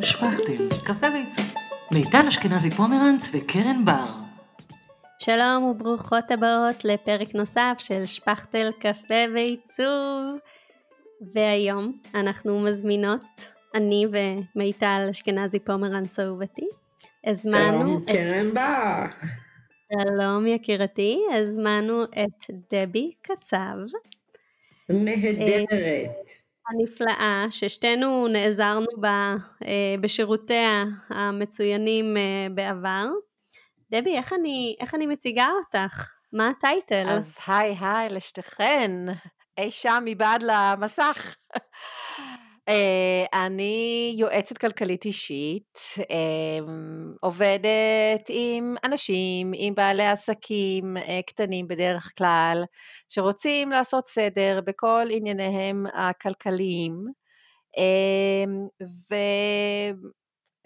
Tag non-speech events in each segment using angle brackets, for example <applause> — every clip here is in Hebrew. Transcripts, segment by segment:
שפכטל, קפה ועיצוב. מיטל אשכנזי פומרנץ וקרן בר. שלום וברוכות הבאות לפרק נוסף של שפכטל קפה ועיצוב. והיום אנחנו מזמינות, אני ומיטל אשכנזי פומרנץ אהובתי, הזמנו שלום, את... קרן בר. שלום יקירתי, הזמנו את דבי קצב. נהדרת. הנפלאה, ששתינו נעזרנו בה אה, בשירותיה המצוינים אה, בעבר. דבי, איך אני, איך אני מציגה אותך? מה הטייטל? אז היי היי לשתיכן, אי שם מבעד למסך. אה, אני יועצת כלכלית אישית, אה, עובדת עם אנשים, עם בעלי עסקים אה, קטנים בדרך כלל, שרוצים לעשות סדר בכל ענייניהם הכלכליים,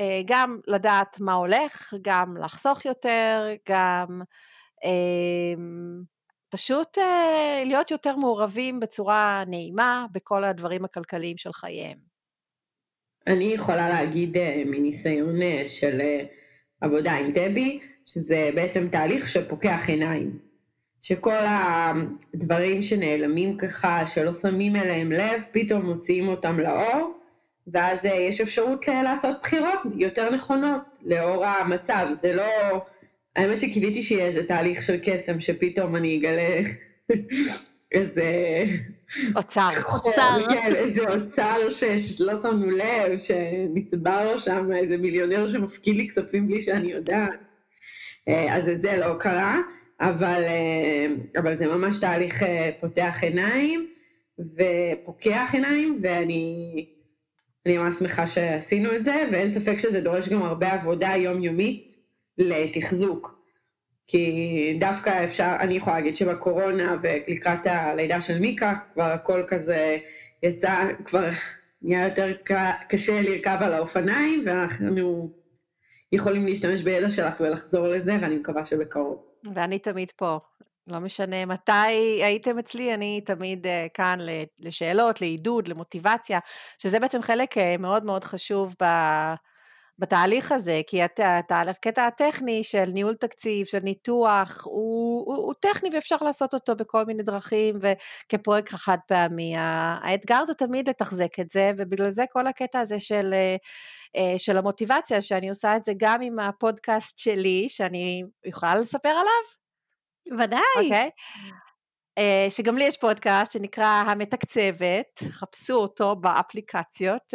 וגם לדעת מה הולך, גם לחסוך יותר, גם פשוט uh, להיות יותר מעורבים בצורה נעימה בכל הדברים הכלכליים של חייהם. אני יכולה להגיד uh, מניסיון uh, של uh, עבודה עם דבי, שזה בעצם תהליך שפוקח עיניים. שכל הדברים שנעלמים ככה, שלא שמים אליהם לב, פתאום מוציאים אותם לאור, ואז uh, יש אפשרות uh, לעשות בחירות יותר נכונות לאור המצב. זה לא... האמת שקיוויתי שיהיה איזה תהליך של קסם, שפתאום אני אגלה <laughs> איזה... אוצר. <laughs> אוצר. כן, איזה אוצר שלא שמנו לב, שנצבר לו שם איזה מיליונר שמפקיד לי כספים בלי שאני יודעת. אה, אז את זה לא קרה, אבל, אה, אבל זה ממש תהליך אה, פותח עיניים ופוקח עיניים, ואני אני ממש שמחה שעשינו את זה, ואין ספק שזה דורש גם הרבה עבודה יומיומית. לתחזוק. כי דווקא אפשר, אני יכולה להגיד שבקורונה ולקראת הלידה של מיקה, כבר הכל כזה יצא, כבר נהיה יותר קשה לרכב על האופניים, ואנחנו יכולים להשתמש בידע שלך ולחזור לזה, ואני מקווה שבקרוב. ואני תמיד פה. לא משנה מתי הייתם אצלי, אני תמיד uh, כאן לשאלות, לעידוד, למוטיבציה, שזה בעצם חלק uh, מאוד מאוד חשוב ב... בתהליך הזה, כי הקטע הטכני של ניהול תקציב, של ניתוח, הוא, הוא, הוא טכני ואפשר לעשות אותו בכל מיני דרכים וכפרויקט חד פעמי. האתגר זה תמיד לתחזק את זה, ובגלל זה כל הקטע הזה של, אה, של המוטיבציה, שאני עושה את זה גם עם הפודקאסט שלי, שאני יכולה לספר עליו? ודאי. אוקיי. Okay. אה, שגם לי יש פודקאסט שנקרא המתקצבת, חפשו אותו באפליקציות.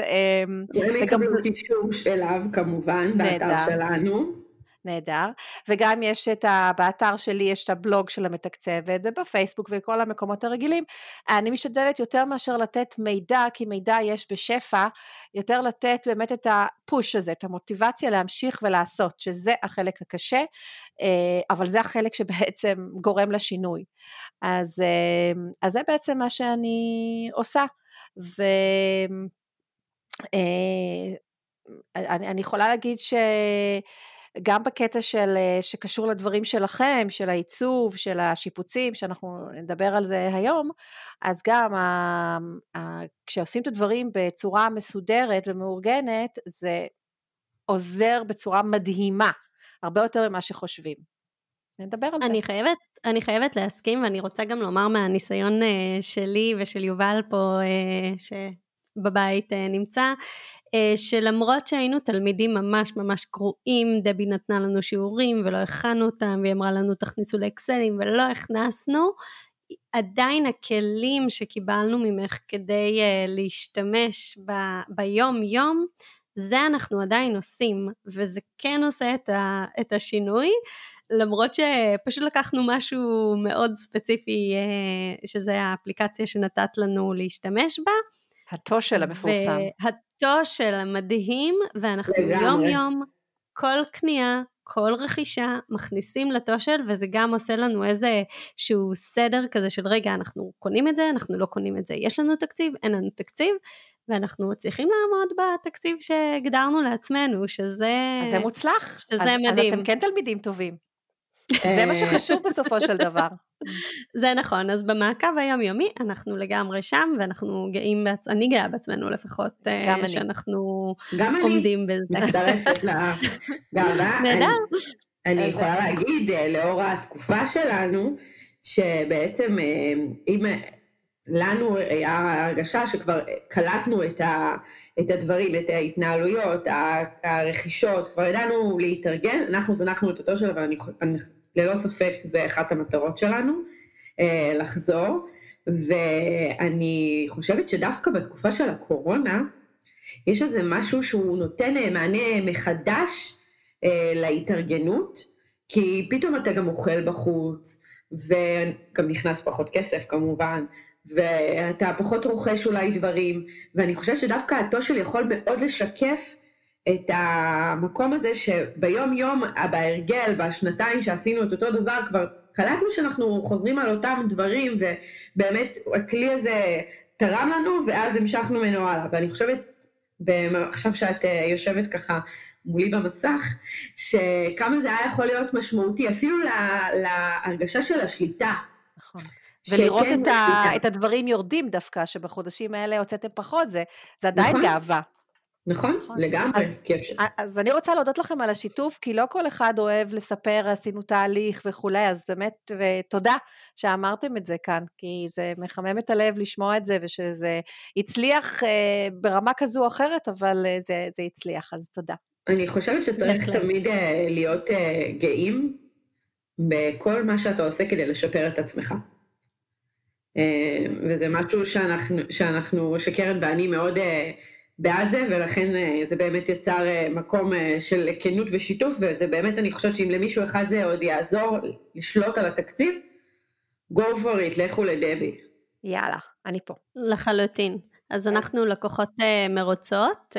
והם יקבלו קישור אליו כמובן, באתר שלנו. נהדר, וגם יש את ה... באתר שלי יש את הבלוג של המתקצבת, ובפייסבוק וכל המקומות הרגילים. אני משתדלת יותר מאשר לתת מידע, כי מידע יש בשפע, יותר לתת באמת את הפוש הזה, את המוטיבציה להמשיך ולעשות, שזה החלק הקשה, אה, אבל זה החלק שבעצם גורם לשינוי. אז, אה, אז זה בעצם מה שאני עושה. ו... אה, אני יכולה להגיד ש... גם בקטע של, אה, שקשור לדברים שלכם, של העיצוב, של השיפוצים, שאנחנו נדבר על זה היום, אז גם ה, ה, כשעושים את הדברים בצורה מסודרת ומאורגנת, זה עוזר בצורה מדהימה, הרבה יותר ממה שחושבים. נדבר על אני זה. חייבת, אני חייבת להסכים, ואני רוצה גם לומר מהניסיון uh, שלי ושל יובל פה, uh, שבבית uh, נמצא, אה, שלמרות שהיינו תלמידים ממש ממש גרועים, דבי נתנה לנו שיעורים ולא הכנו אותם, והיא אמרה לנו תכניסו לאקסלים ולא הכנסנו, עדיין הכלים שקיבלנו ממך כדי uh, להשתמש ב- ביום יום, זה אנחנו עדיין עושים, וזה כן עושה את, ה- את השינוי. למרות שפשוט לקחנו משהו מאוד ספציפי, שזה האפליקציה שנתת לנו להשתמש בה. הטושל המפורסם. הטושל המדהים, ואנחנו לגמרי. יום יום, כל קנייה, כל רכישה, מכניסים לטושל, וזה גם עושה לנו איזה שהוא סדר כזה של רגע, אנחנו קונים את זה, אנחנו לא קונים את זה, יש לנו תקציב, אין לנו תקציב, ואנחנו צריכים לעמוד בתקציב שהגדרנו לעצמנו, שזה... אז זה מוצלח. שזה אז, מדהים. אז אתם כן תלמידים טובים. <laughs> זה מה שחשוב בסופו של דבר. <laughs> זה נכון, אז במעקב היומיומי אנחנו לגמרי שם, ואנחנו גאים, בעצ... אני גאה בעצמנו לפחות, אה, גם אני. שאנחנו גם אני עומדים בזה. מצטרפת לגאווה. <laughs> נהדר. אני יכולה להגיד, אה, לאור התקופה שלנו, שבעצם אה, אם אה, לנו היה הרגשה שכבר קלטנו את, ה, את הדברים, את ההתנהלויות, הרכישות, כבר ידענו להתארגן, אנחנו זנחנו את אותו שלב, ואני, אני, ללא ספק זה אחת המטרות שלנו, אה, לחזור, ואני חושבת שדווקא בתקופה של הקורונה, יש איזה משהו שהוא נותן אה, מענה מחדש אה, להתארגנות, כי פתאום אתה גם אוכל בחוץ, וגם נכנס פחות כסף כמובן, ואתה פחות רוכש אולי דברים, ואני חושבת שדווקא התושל יכול מאוד לשקף את המקום הזה שביום יום, בהרגל, בשנתיים שעשינו את אותו דבר, כבר קלטנו שאנחנו חוזרים על אותם דברים, ובאמת הכלי הזה תרם לנו, ואז המשכנו ממנו הלאה. ואני חושבת, עכשיו שאת אה, יושבת ככה מולי במסך, שכמה זה היה יכול להיות משמעותי, אפילו לה, להרגשה של השליטה. נכון. ולראות את, ה. את הדברים יורדים דווקא, שבחודשים האלה הוצאתם פחות, זה, זה עדיין נכון. גאווה. נכון, נכון. לגמרי. אז- כי אפשר- אז אני רוצה להודות לכם על השיתוף, כי לא כל אחד אוהב לספר, עשינו תהליך וכולי, אז באמת, ותודה שאמרתם את זה כאן, כי זה מחמם את הלב לשמוע את זה, ושזה הצליח אה, ברמה כזו או אחרת, אבל אה, זה, זה הצליח, אז תודה. אני חושבת שצריך. תמיד אה, להיות אה, גאים בכל מה שאתה עושה כדי לשפר את עצמך. אה, וזה משהו שאנחנו, שאנחנו, שקרן ואני מאוד אה, בעד זה, ולכן אה, זה באמת יצר אה, מקום אה, של כנות ושיתוף, וזה באמת, אני חושבת שאם למישהו אחד זה עוד יעזור לשלוט על התקציב, go for it, לכו לדבי. יאללה, אני פה. לחלוטין. אז אנחנו לקוחות מרוצות,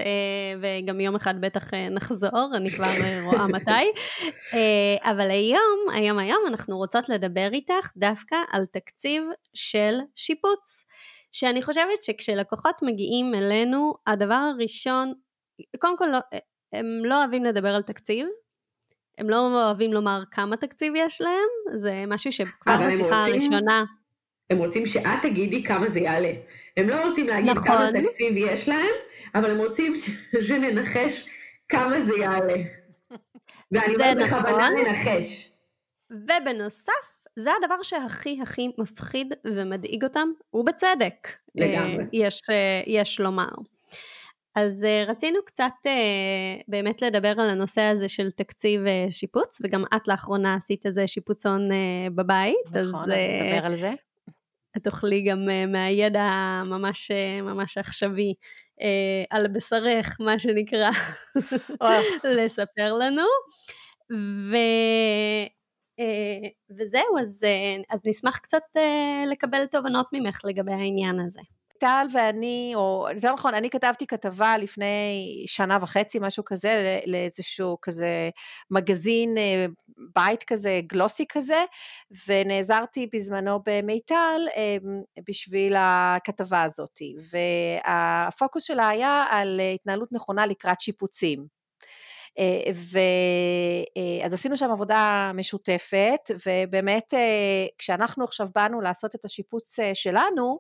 וגם יום אחד בטח נחזור, אני כבר uh, רואה <laughs> מתי. אבל היום, היום היום אנחנו רוצות לדבר איתך דווקא על תקציב של שיפוץ. שאני חושבת שכשלקוחות מגיעים אלינו, הדבר הראשון, קודם כל לא, הם לא אוהבים לדבר על תקציב, הם לא אוהבים לומר כמה תקציב יש להם, זה משהו שכבר בשיחה רוצים- הראשונה הם רוצים שאת תגידי כמה זה יעלה. הם לא רוצים להגיד נכון. כמה תקציב יש להם, אבל הם רוצים ש- שננחש כמה זה יעלה. <laughs> ואני אומרת בכוונה נכון. לנחש. ובנוסף, זה הדבר שהכי הכי מפחיד ומדאיג אותם, ובצדק, לגמרי. אה, יש, אה, יש לומר. אז אה, רצינו קצת באמת לדבר על הנושא הזה של תקציב שיפוץ, וגם את לאחרונה עשית איזה שיפוצון בבית, נכון, אז נדבר על זה. את תוכלי גם מהידע ממש, ממש עכשווי על בשרך, מה שנקרא, <laughs> לספר לנו. ו... אה, וזהו, אז, אה, אז נשמח קצת אה, לקבל תובנות ממך לגבי העניין הזה. טל ואני, או יותר נכון, אני כתבתי כתבה לפני שנה וחצי, משהו כזה, לאיזשהו כזה מגזין בית כזה, גלוסי כזה, ונעזרתי בזמנו במיטל אה, בשביל הכתבה הזאת. והפוקוס שלה היה על התנהלות נכונה לקראת שיפוצים. אה, ו... אה, עשינו שם עבודה משותפת, ובאמת אה, כשאנחנו עכשיו באנו לעשות את השיפוץ שלנו,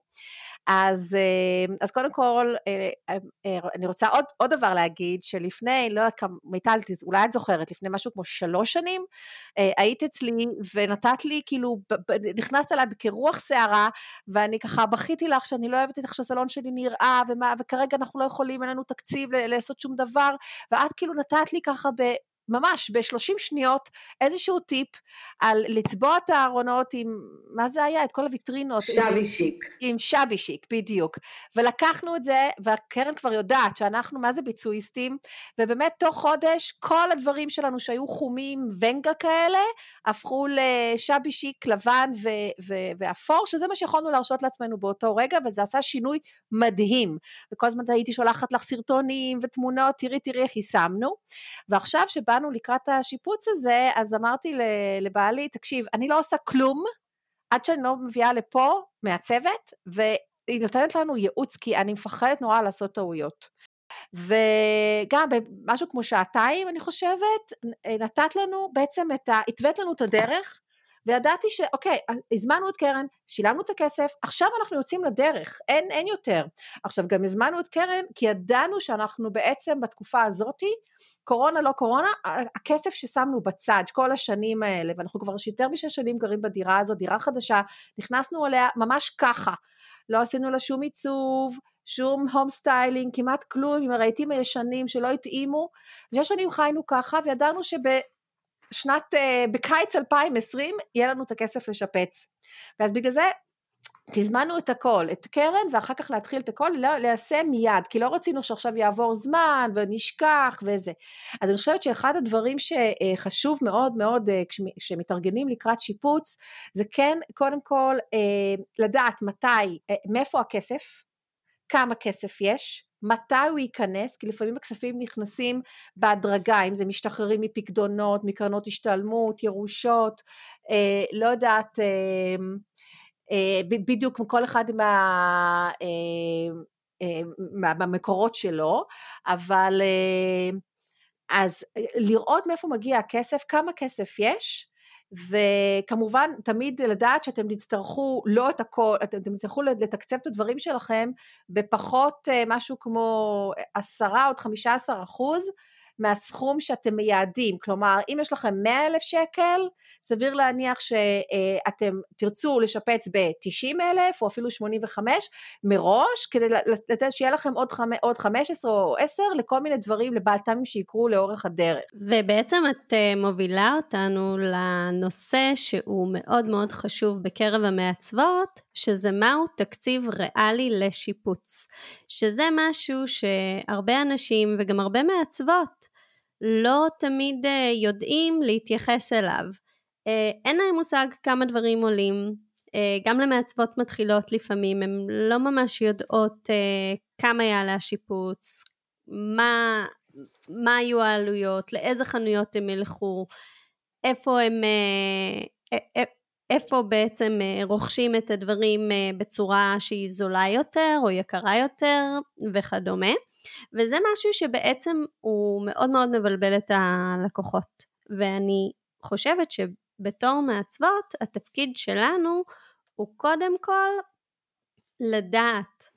אז, אה, אז קודם כל, אה, אה, אני רוצה עוד, עוד דבר להגיד, שלפני, לא יודעת כמה, מיטל, אולי את זוכרת, לפני משהו כמו שלוש שנים, היית אצלי ונתת לי, כאילו, נכנסת אליי כרוח סערה, ואני ככה בכיתי לך שאני לא אוהבת את איך שהסלון שלי נראה, ומה, וכרגע אנחנו לא יכולים, אין לנו תקציב לעשות שום דבר, ואת כאילו נתת לי ככה ב... ממש ב-30 שניות איזשהו טיפ על לצבוע את הארונות עם, מה זה היה? את כל הוויטרינות. שבי שיק. עם שבי שיק, בדיוק. ולקחנו את זה, והקרן כבר יודעת שאנחנו, מה זה ביצועיסטים, ובאמת תוך חודש כל הדברים שלנו שהיו חומים ונגה כאלה, הפכו לשבי שיק לבן ו- ו- ואפור, שזה מה שיכולנו להרשות לעצמנו באותו רגע, וזה עשה שינוי מדהים. וכל הזמן הייתי שולחת לך סרטונים ותמונות, תראי, תראי איך יישמנו. ועכשיו שבאנו לקראת השיפוץ הזה, אז אמרתי לבעלי, תקשיב, אני לא עושה כלום, עד שאני לא מביאה לפה מעצבת, והיא נותנת לנו ייעוץ, כי אני מפחדת נורא לעשות טעויות. וגם במשהו כמו שעתיים, אני חושבת, נתת לנו בעצם את ה... התווית לנו את הדרך, וידעתי שאוקיי, הזמנו את קרן, שילמנו את הכסף, עכשיו אנחנו יוצאים לדרך, אין, אין יותר. עכשיו גם הזמנו את קרן כי ידענו שאנחנו בעצם בתקופה הזאתי, קורונה לא קורונה, הכסף ששמנו בצד כל השנים האלה, ואנחנו כבר יותר משש שנים גרים בדירה הזאת, דירה חדשה, נכנסנו אליה ממש ככה, לא עשינו לה שום עיצוב, שום home styling, כמעט כלום, עם הרהיטים הישנים שלא התאימו, שש שנים חיינו ככה וידענו שבשנת, אה, בקיץ 2020 יהיה לנו את הכסף לשפץ. ואז בגלל זה תזמנו את הכל, את קרן ואחר כך להתחיל את הכל, ליישם מיד, כי לא רצינו שעכשיו יעבור זמן ונשכח וזה. אז אני חושבת שאחד הדברים שחשוב מאוד מאוד אה, כשמתארגנים לקראת שיפוץ, זה כן קודם כל אה, לדעת מתי, מאיפה הכסף, כמה כסף יש, מתי הוא ייכנס, כי לפעמים הכספים נכנסים בהדרגה, אם זה משתחררים מפקדונות, מקרנות השתלמות, ירושות, אה, לא יודעת, אה, אה, בדיוק כל אחד מה, אה, אה, מהמקורות שלו, אבל אה, אז לראות מאיפה מגיע הכסף, כמה כסף יש, וכמובן תמיד לדעת שאתם תצטרכו לא את הכל, אתם תצטרכו לתקצב את הדברים שלכם בפחות אה, משהו כמו עשרה עוד חמישה עשר אחוז מהסכום שאתם מייעדים, כלומר אם יש לכם 100 אלף שקל, סביר להניח שאתם תרצו לשפץ ב-90 אלף או אפילו 85 מראש, כדי לתת שיהיה לכם עוד, חמ... עוד 15 או 10 לכל מיני דברים לבעלתמים שיקרו לאורך הדרך. ובעצם את אה, מובילה אותנו לנושא שהוא מאוד מאוד חשוב בקרב המעצבות, שזה מהו תקציב ריאלי לשיפוץ, שזה משהו שהרבה אנשים וגם הרבה מעצבות לא תמיד אה, יודעים להתייחס אליו. אה, אין להם מושג כמה דברים עולים, אה, גם למעצבות מתחילות לפעמים, הן לא ממש יודעות כמה יעלה השיפוץ, מה, מה היו העלויות, לאיזה חנויות הם ילכו, איפה הם, איפה בעצם רוכשים את הדברים בצורה שהיא זולה יותר או יקרה יותר וכדומה. וזה משהו שבעצם הוא מאוד מאוד מבלבל את הלקוחות. ואני חושבת שבתור מעצבות, התפקיד שלנו הוא קודם כל לדעת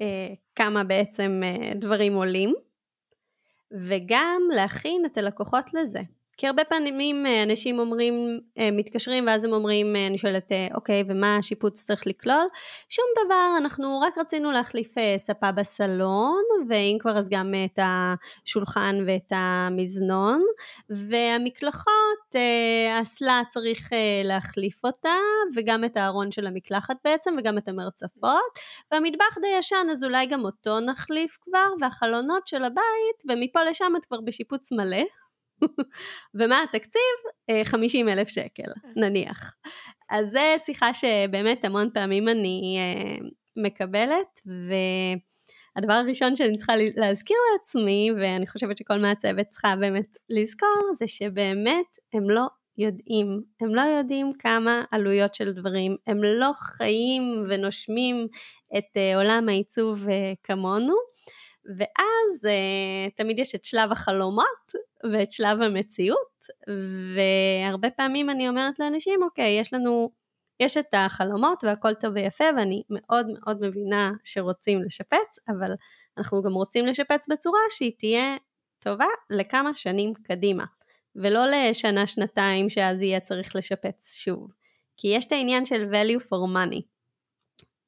אה, כמה בעצם אה, דברים עולים, וגם להכין את הלקוחות לזה. כי הרבה פעמים אה, אנשים אומרים, אה, מתקשרים ואז הם אומרים, אה, אני שואלת, אוקיי, ומה השיפוץ צריך לכלול? שום דבר, אנחנו רק רצינו להחליף ספה בסלון, ואם כבר אז גם את השולחן ואת המזנון, והמקלחות, האסלה צריך להחליף אותה, וגם את הארון של המקלחת בעצם, וגם את המרצפות, והמטבח די ישן, אז אולי גם אותו נחליף כבר, והחלונות של הבית, ומפה לשם את כבר בשיפוץ מלא. ומה התקציב? 50 אה, אלף שקל, אה. נניח. אז זו שיחה שבאמת המון פעמים אני אה, מקבלת, והדבר הראשון שאני צריכה להזכיר לעצמי, ואני חושבת שכל מהצוות צריכה באמת לזכור, זה שבאמת הם לא יודעים, הם לא יודעים כמה עלויות של דברים, הם לא חיים ונושמים את עולם העיצוב כמונו, ואז uh, תמיד יש את שלב החלומות ואת שלב המציאות, והרבה פעמים אני אומרת לאנשים, אוקיי, יש לנו, יש את החלומות והכל טוב ויפה, ואני מאוד מאוד מבינה שרוצים לשפץ, אבל אנחנו גם רוצים לשפץ בצורה שהיא תהיה טובה לכמה שנים קדימה, ולא לשנה, שנתיים שאז יהיה צריך לשפץ שוב. כי יש את העניין של value for money.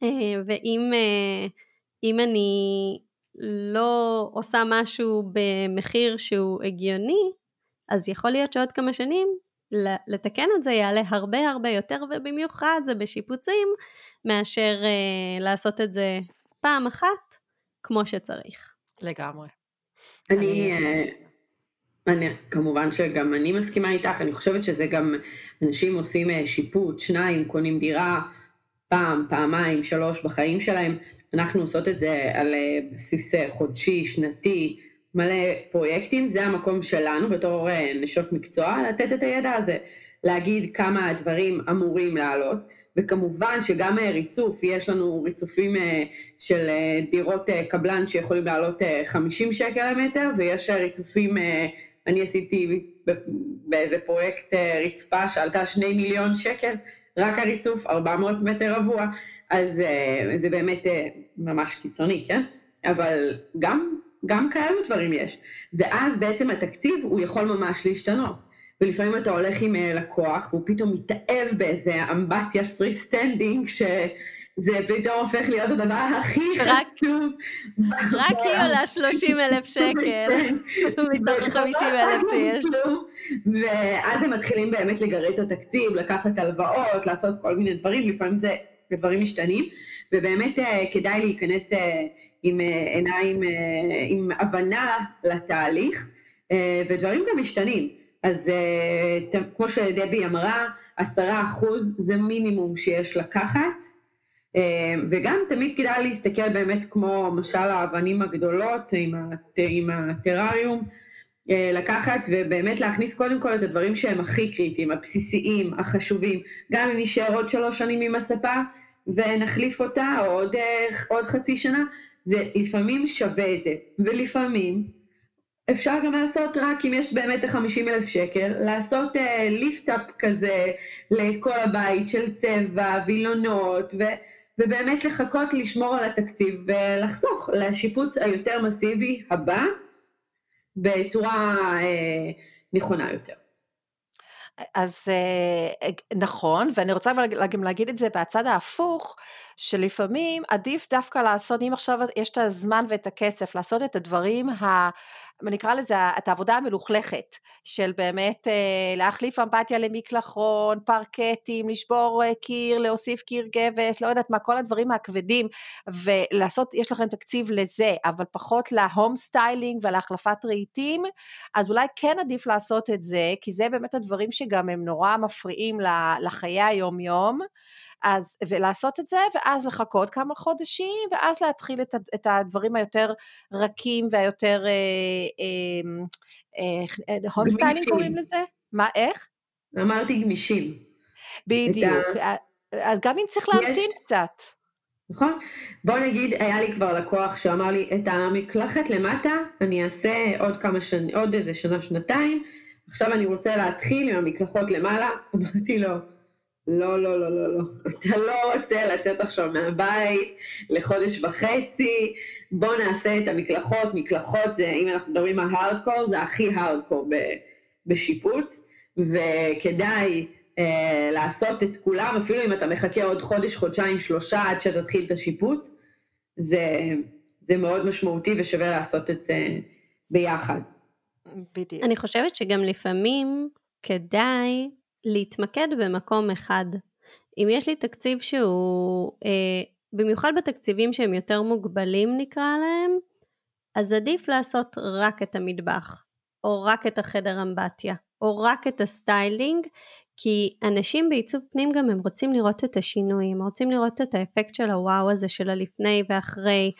אה, ואם אה, אני לא עושה משהו במחיר שהוא הגיוני, אז יכול להיות שעוד כמה שנים לתקן את זה יעלה הרבה הרבה יותר ובמיוחד זה בשיפוצים מאשר אה, לעשות את זה פעם אחת כמו שצריך. לגמרי. אני, אני, אה, אני כמובן שגם אני מסכימה איתך, אני חושבת שזה גם אנשים עושים אה, שיפוץ, שניים קונים דירה פעם, פעמיים, שלוש בחיים שלהם. אנחנו עושות את זה על אה, בסיס אה, חודשי, שנתי, מלא פרויקטים, זה המקום שלנו בתור אה, נשות מקצוע, לתת את הידע הזה, להגיד כמה הדברים אמורים לעלות, וכמובן שגם ריצוף, יש לנו ריצופים של דירות קבלן שיכולים לעלות 50 שקל למטר, ויש ריצופים אני עשיתי באיזה פרויקט רצפה שעלתה שני מיליון שקל, רק הריצוף 400 מטר רבוע, אז אה, זה באמת ממש קיצוני, כן? אבל גם, גם כאלו דברים יש. ואז בעצם התקציב הוא יכול ממש להשתנות. ולפעמים אתה הולך עם לקוח והוא פתאום מתאהב באיזה אמבטיה freestanding ש... זה פתאום הופך להיות הדבר הכי חשוב. רק היא עולה 30 אלף שקל, <laughs> מתוך ה-50 אלף שיש. ואז הם מתחילים באמת לגרד את התקציב, לקחת הלוואות, לעשות כל מיני דברים, לפעמים זה דברים משתנים, ובאמת אה, כדאי להיכנס אה, עם אה, עיניים, עם הבנה לתהליך, ודברים גם משתנים. אז כמו שדבי אמרה, עשרה אחוז זה מינימום שיש לקחת. וגם תמיד כדאי להסתכל באמת כמו משל האבנים הגדולות עם, הט, עם הטרריום, לקחת ובאמת להכניס קודם כל את הדברים שהם הכי קריטיים, הבסיסיים, החשובים, גם אם נשאר עוד שלוש שנים עם הספה ונחליף אותה או עוד, אה, עוד חצי שנה, זה לפעמים שווה את זה, ולפעמים אפשר גם לעשות רק אם יש באמת את ה-50 אלף שקל, לעשות ליפט-אפ כזה לכל הבית של צבע, וילונות, ו... ובאמת לחכות לשמור על התקציב ולחסוך לשיפוץ היותר מסיבי הבא בצורה אה, נכונה יותר. אז אה, נכון, ואני רוצה גם להגיד את זה בצד ההפוך, שלפעמים עדיף דווקא לעשות, אם עכשיו יש את הזמן ואת הכסף, לעשות את הדברים ה... נקרא לזה את העבודה המלוכלכת של באמת אה, להחליף אמפתיה למקלחון, פרקטים, לשבור אה, קיר, להוסיף קיר גבס, לא יודעת מה, כל הדברים הכבדים ולעשות, יש לכם תקציב לזה, אבל פחות ל home styling ולהחלפת רהיטים, אז אולי כן עדיף לעשות את זה, כי זה באמת הדברים שגם הם נורא מפריעים לחיי היום יום. אז, ולעשות את זה, ואז לחכות כמה חודשים, ואז להתחיל את, את הדברים היותר רכים והיותר, home styling קוראים לזה? מה, איך? אמרתי גמישים. בדיוק, אז גם אם צריך להמתין. קצת. נכון. בוא נגיד, היה לי כבר לקוח שאמר לי, את המקלחת למטה אני אעשה עוד כמה שנים, עוד איזה שנה, שנתיים, עכשיו אני רוצה להתחיל עם המקלחות למעלה. אמרתי לו, לא, לא, לא, לא, לא. אתה לא רוצה לצאת עכשיו מהבית לחודש וחצי, בוא נעשה את המקלחות. מקלחות זה, אם אנחנו מדברים על הארדקור, זה הכי הארדקור בשיפוץ, וכדאי אה, לעשות את כולם, אפילו אם אתה מחכה עוד חודש, חודשיים, שלושה, עד שתתחיל את השיפוץ, זה, זה מאוד משמעותי ושווה לעשות את זה ביחד. בדיוק. אני חושבת שגם לפעמים כדאי להתמקד במקום אחד. אם יש לי תקציב שהוא, אה, במיוחד בתקציבים שהם יותר מוגבלים נקרא להם, אז עדיף לעשות רק את המטבח, או רק את החדר אמבטיה, או רק את ה styling, כי אנשים בעיצוב פנים גם הם רוצים לראות את השינויים, רוצים לראות את האפקט של הוואו הזה של הלפני ואחרי,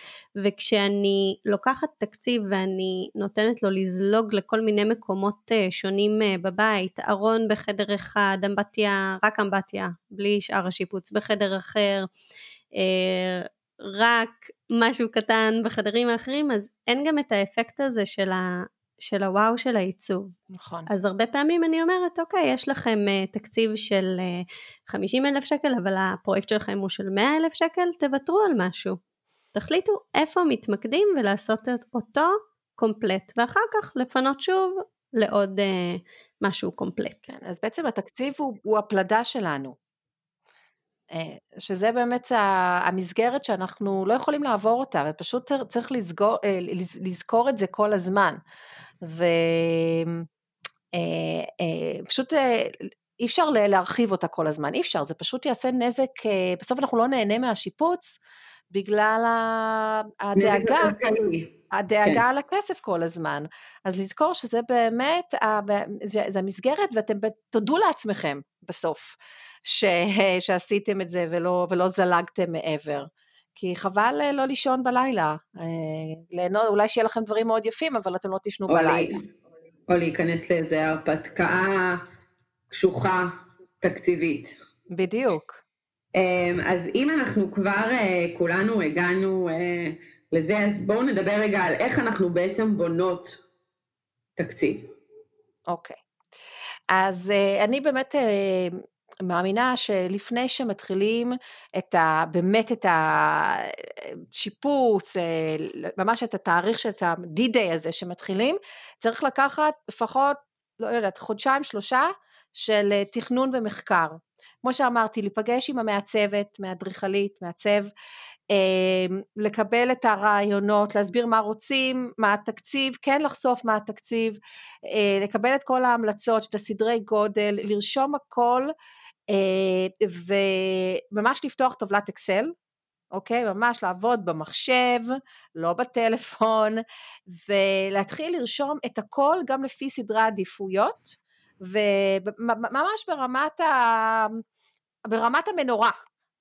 וכשאני לוקחת תקציב ואני נותנת לו לזלוג לכל מיני מקומות אה, שונים אה, בבית, ארון בחדר אחד, אמבטיה, רק אמבטיה, בלי שאר השיפוץ, בחדר אחר, אה, רק משהו קטן בחדרים האחרים, אז אין גם את האפקט הזה של ה... של הוואו של העיצוב. נכון. אז הרבה פעמים אני אומרת, אוקיי, יש לכם uh, תקציב של uh, 50 אלף שקל, אבל הפרויקט שלכם הוא של 100 אלף שקל, תוותרו על משהו. תחליטו איפה מתמקדים ולעשות אותו קומפלט, ואחר כך לפנות שוב לעוד uh, משהו קומפלט. כן, אז בעצם התקציב הוא, הוא הפלדה שלנו. שזה באמת המסגרת שאנחנו לא יכולים לעבור אותה, ופשוט צריך לזכור, לזכור את זה כל הזמן. ופשוט אה, אה, אה, אי אפשר להרחיב אותה כל הזמן, אי אפשר, זה פשוט יעשה נזק, בסוף אנחנו לא נהנה מהשיפוץ בגלל הדאגה, הדאגה כן. על הכסף כל הזמן. אז לזכור שזה באמת, זה המסגרת ואתם תודו לעצמכם בסוף, ש, שעשיתם את זה ולא, ולא זלגתם מעבר. כי חבל אה, לא לישון בלילה. אה, ליהנות, אולי שיהיה לכם דברים מאוד יפים, אבל אתם לא תישנו או בלילה. לי, או להיכנס לאיזה הרפתקה קשוחה תקציבית. בדיוק. אמ, אז אם אנחנו כבר אה, כולנו הגענו לזה, אז בואו נדבר רגע על איך אנחנו בעצם בונות תקציב. אוקיי. אז uh, אני באמת uh, מאמינה שלפני שמתחילים את ה, באמת את השיפוץ, אה, ממש את התאריך של ה-D-Day הזה שמתחילים, צריך לקחת לפחות, לא יודעת, חודשיים שלושה של אה, תכנון ומחקר. כמו שאמרתי, להיפגש עם המעצבת, מהאדריכלית, מעצב, אה, לקבל את הרעיונות, להסביר מה רוצים, מה התקציב, כן לחשוף מה התקציב, לקבל את כל ההמלצות, את הסדרי גודל, לרשום הכל אה, וממש לפתוח טבלת אקסל, אוקיי? ממש לעבוד במחשב, לא בטלפון, ולהתחיל לרשום את הכל גם לפי סדרי עדיפויות, וממש ברמת, ה... ברמת המנורה,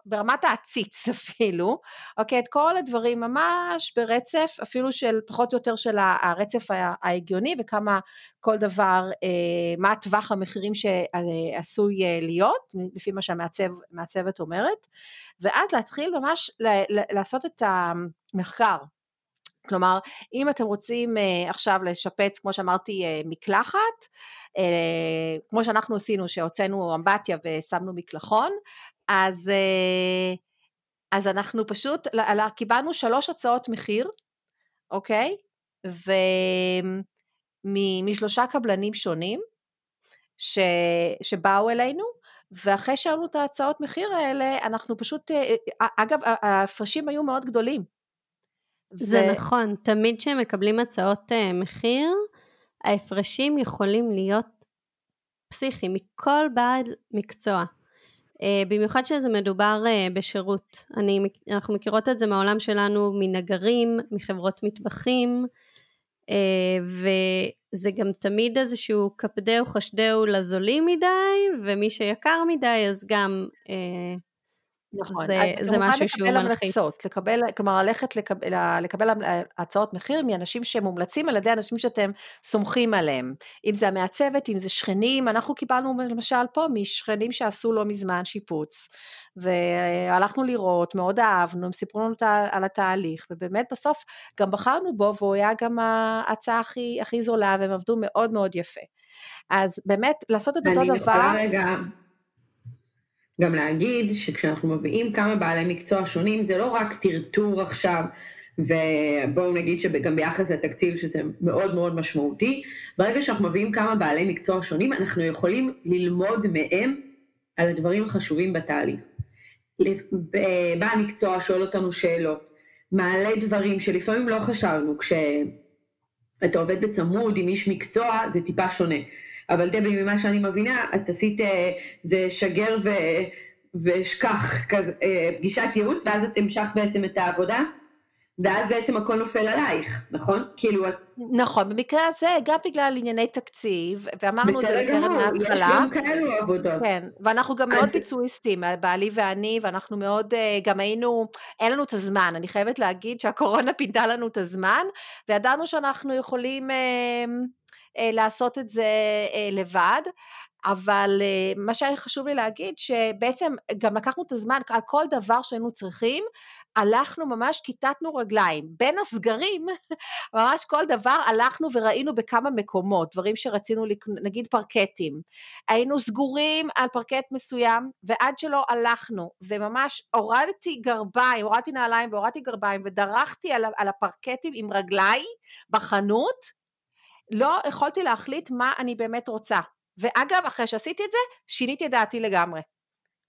ברמת העציץ <laughs> אפילו, אוקיי, את כל הדברים ממש ברצף, אפילו של פחות או יותר של הרצף ההגיוני וכמה כל דבר, אה, מה טווח המחירים שעשוי אה, להיות, לפי מה שהמעצבת אומרת, ואז להתחיל ממש לעשות את המחקר. כלומר, אם אתם רוצים uh, עכשיו לשפץ, כמו שאמרתי, uh, מקלחת, uh, כמו שאנחנו עשינו, שהוצאנו אמבטיה ושמנו מקלחון, אז, אה, אז אנחנו פשוט, קיבלנו שלוש הצעות מחיר, אוקיי? ומשלושה קבלנים שונים ש, שבאו אלינו, ואחרי שהיו את ההצעות מחיר האלה, אנחנו פשוט, אה, אה, אגב, ההפרשים היו מאוד גדולים. זה ו... נכון, תמיד כשהם מקבלים הצעות מחיר, ההפרשים יכולים להיות פסיכיים מכל בעל מקצוע. אה, במיוחד שזה מדובר אה, בשירות. אני, אנחנו מכירות את זה מהעולם שלנו מנגרים, מחברות מטבחים, אה, וזה גם תמיד איזשהו קפדהו חשדהו לזולים מדי, ומי שיקר מדי אז גם נכון, זה, זה משהו שהוא מלחיץ. המלצות, לקבל, כלומר ללכת לקבל, לקבל הצעות מחיר מאנשים שמומלצים על ידי אנשים שאתם סומכים עליהם. אם זה המעצבת, אם זה שכנים, אנחנו קיבלנו למשל פה משכנים שעשו לא מזמן שיפוץ, והלכנו לראות, מאוד אהבנו, הם סיפרו לנו על התהליך, ובאמת בסוף גם בחרנו בו, והוא היה גם ההצעה הכי, הכי זולה, והם עבדו מאוד מאוד יפה. אז באמת, לעשות את אותו דבר... אני יכולה רגע... גם להגיד שכשאנחנו מביאים כמה בעלי מקצוע שונים, זה לא רק טרטור עכשיו, ובואו נגיד שגם ביחס לתקציב שזה מאוד מאוד משמעותי, ברגע שאנחנו מביאים כמה בעלי מקצוע שונים, אנחנו יכולים ללמוד מהם על הדברים החשובים בתהליך. בעל מקצוע שואל אותנו שאלות, מעלה דברים שלפעמים לא חשבנו, כשאתה עובד בצמוד עם איש מקצוע זה טיפה שונה. אבל דבי, ממה שאני מבינה, את עשית, אה, זה שגר ו... ושכח, כזה, אה, פגישת ייעוץ, ואז את המשכת בעצם את העבודה? ואז בעצם הכל נופל עלייך, נכון? כאילו... נכון, במקרה הזה, גם בגלל ענייני תקציב, ואמרנו את זה לקרן מההתחלה. יש גם כאלו עבודות. כן, ואנחנו גם מאוד ביצועיסטים, בעלי ואני, ואנחנו מאוד, אה, גם היינו, אין לנו את הזמן, אני חייבת להגיד שהקורונה פינתה לנו את הזמן, וידענו שאנחנו יכולים... אה, לעשות את זה אה, לבד, אבל אה, מה שהיה חשוב לי להגיד שבעצם גם לקחנו את הזמן על כל דבר שהיינו צריכים, הלכנו ממש, כיתתנו רגליים. בין הסגרים, <laughs> ממש כל דבר הלכנו וראינו בכמה מקומות, דברים שרצינו, נגיד פרקטים. היינו סגורים על פרקט מסוים, ועד שלא הלכנו, וממש הורדתי גרביים, הורדתי נעליים והורדתי גרביים, ודרכתי על הפרקטים עם רגליי בחנות, לא יכולתי להחליט מה אני באמת רוצה. ואגב, אחרי שעשיתי את זה, שיניתי את דעתי לגמרי.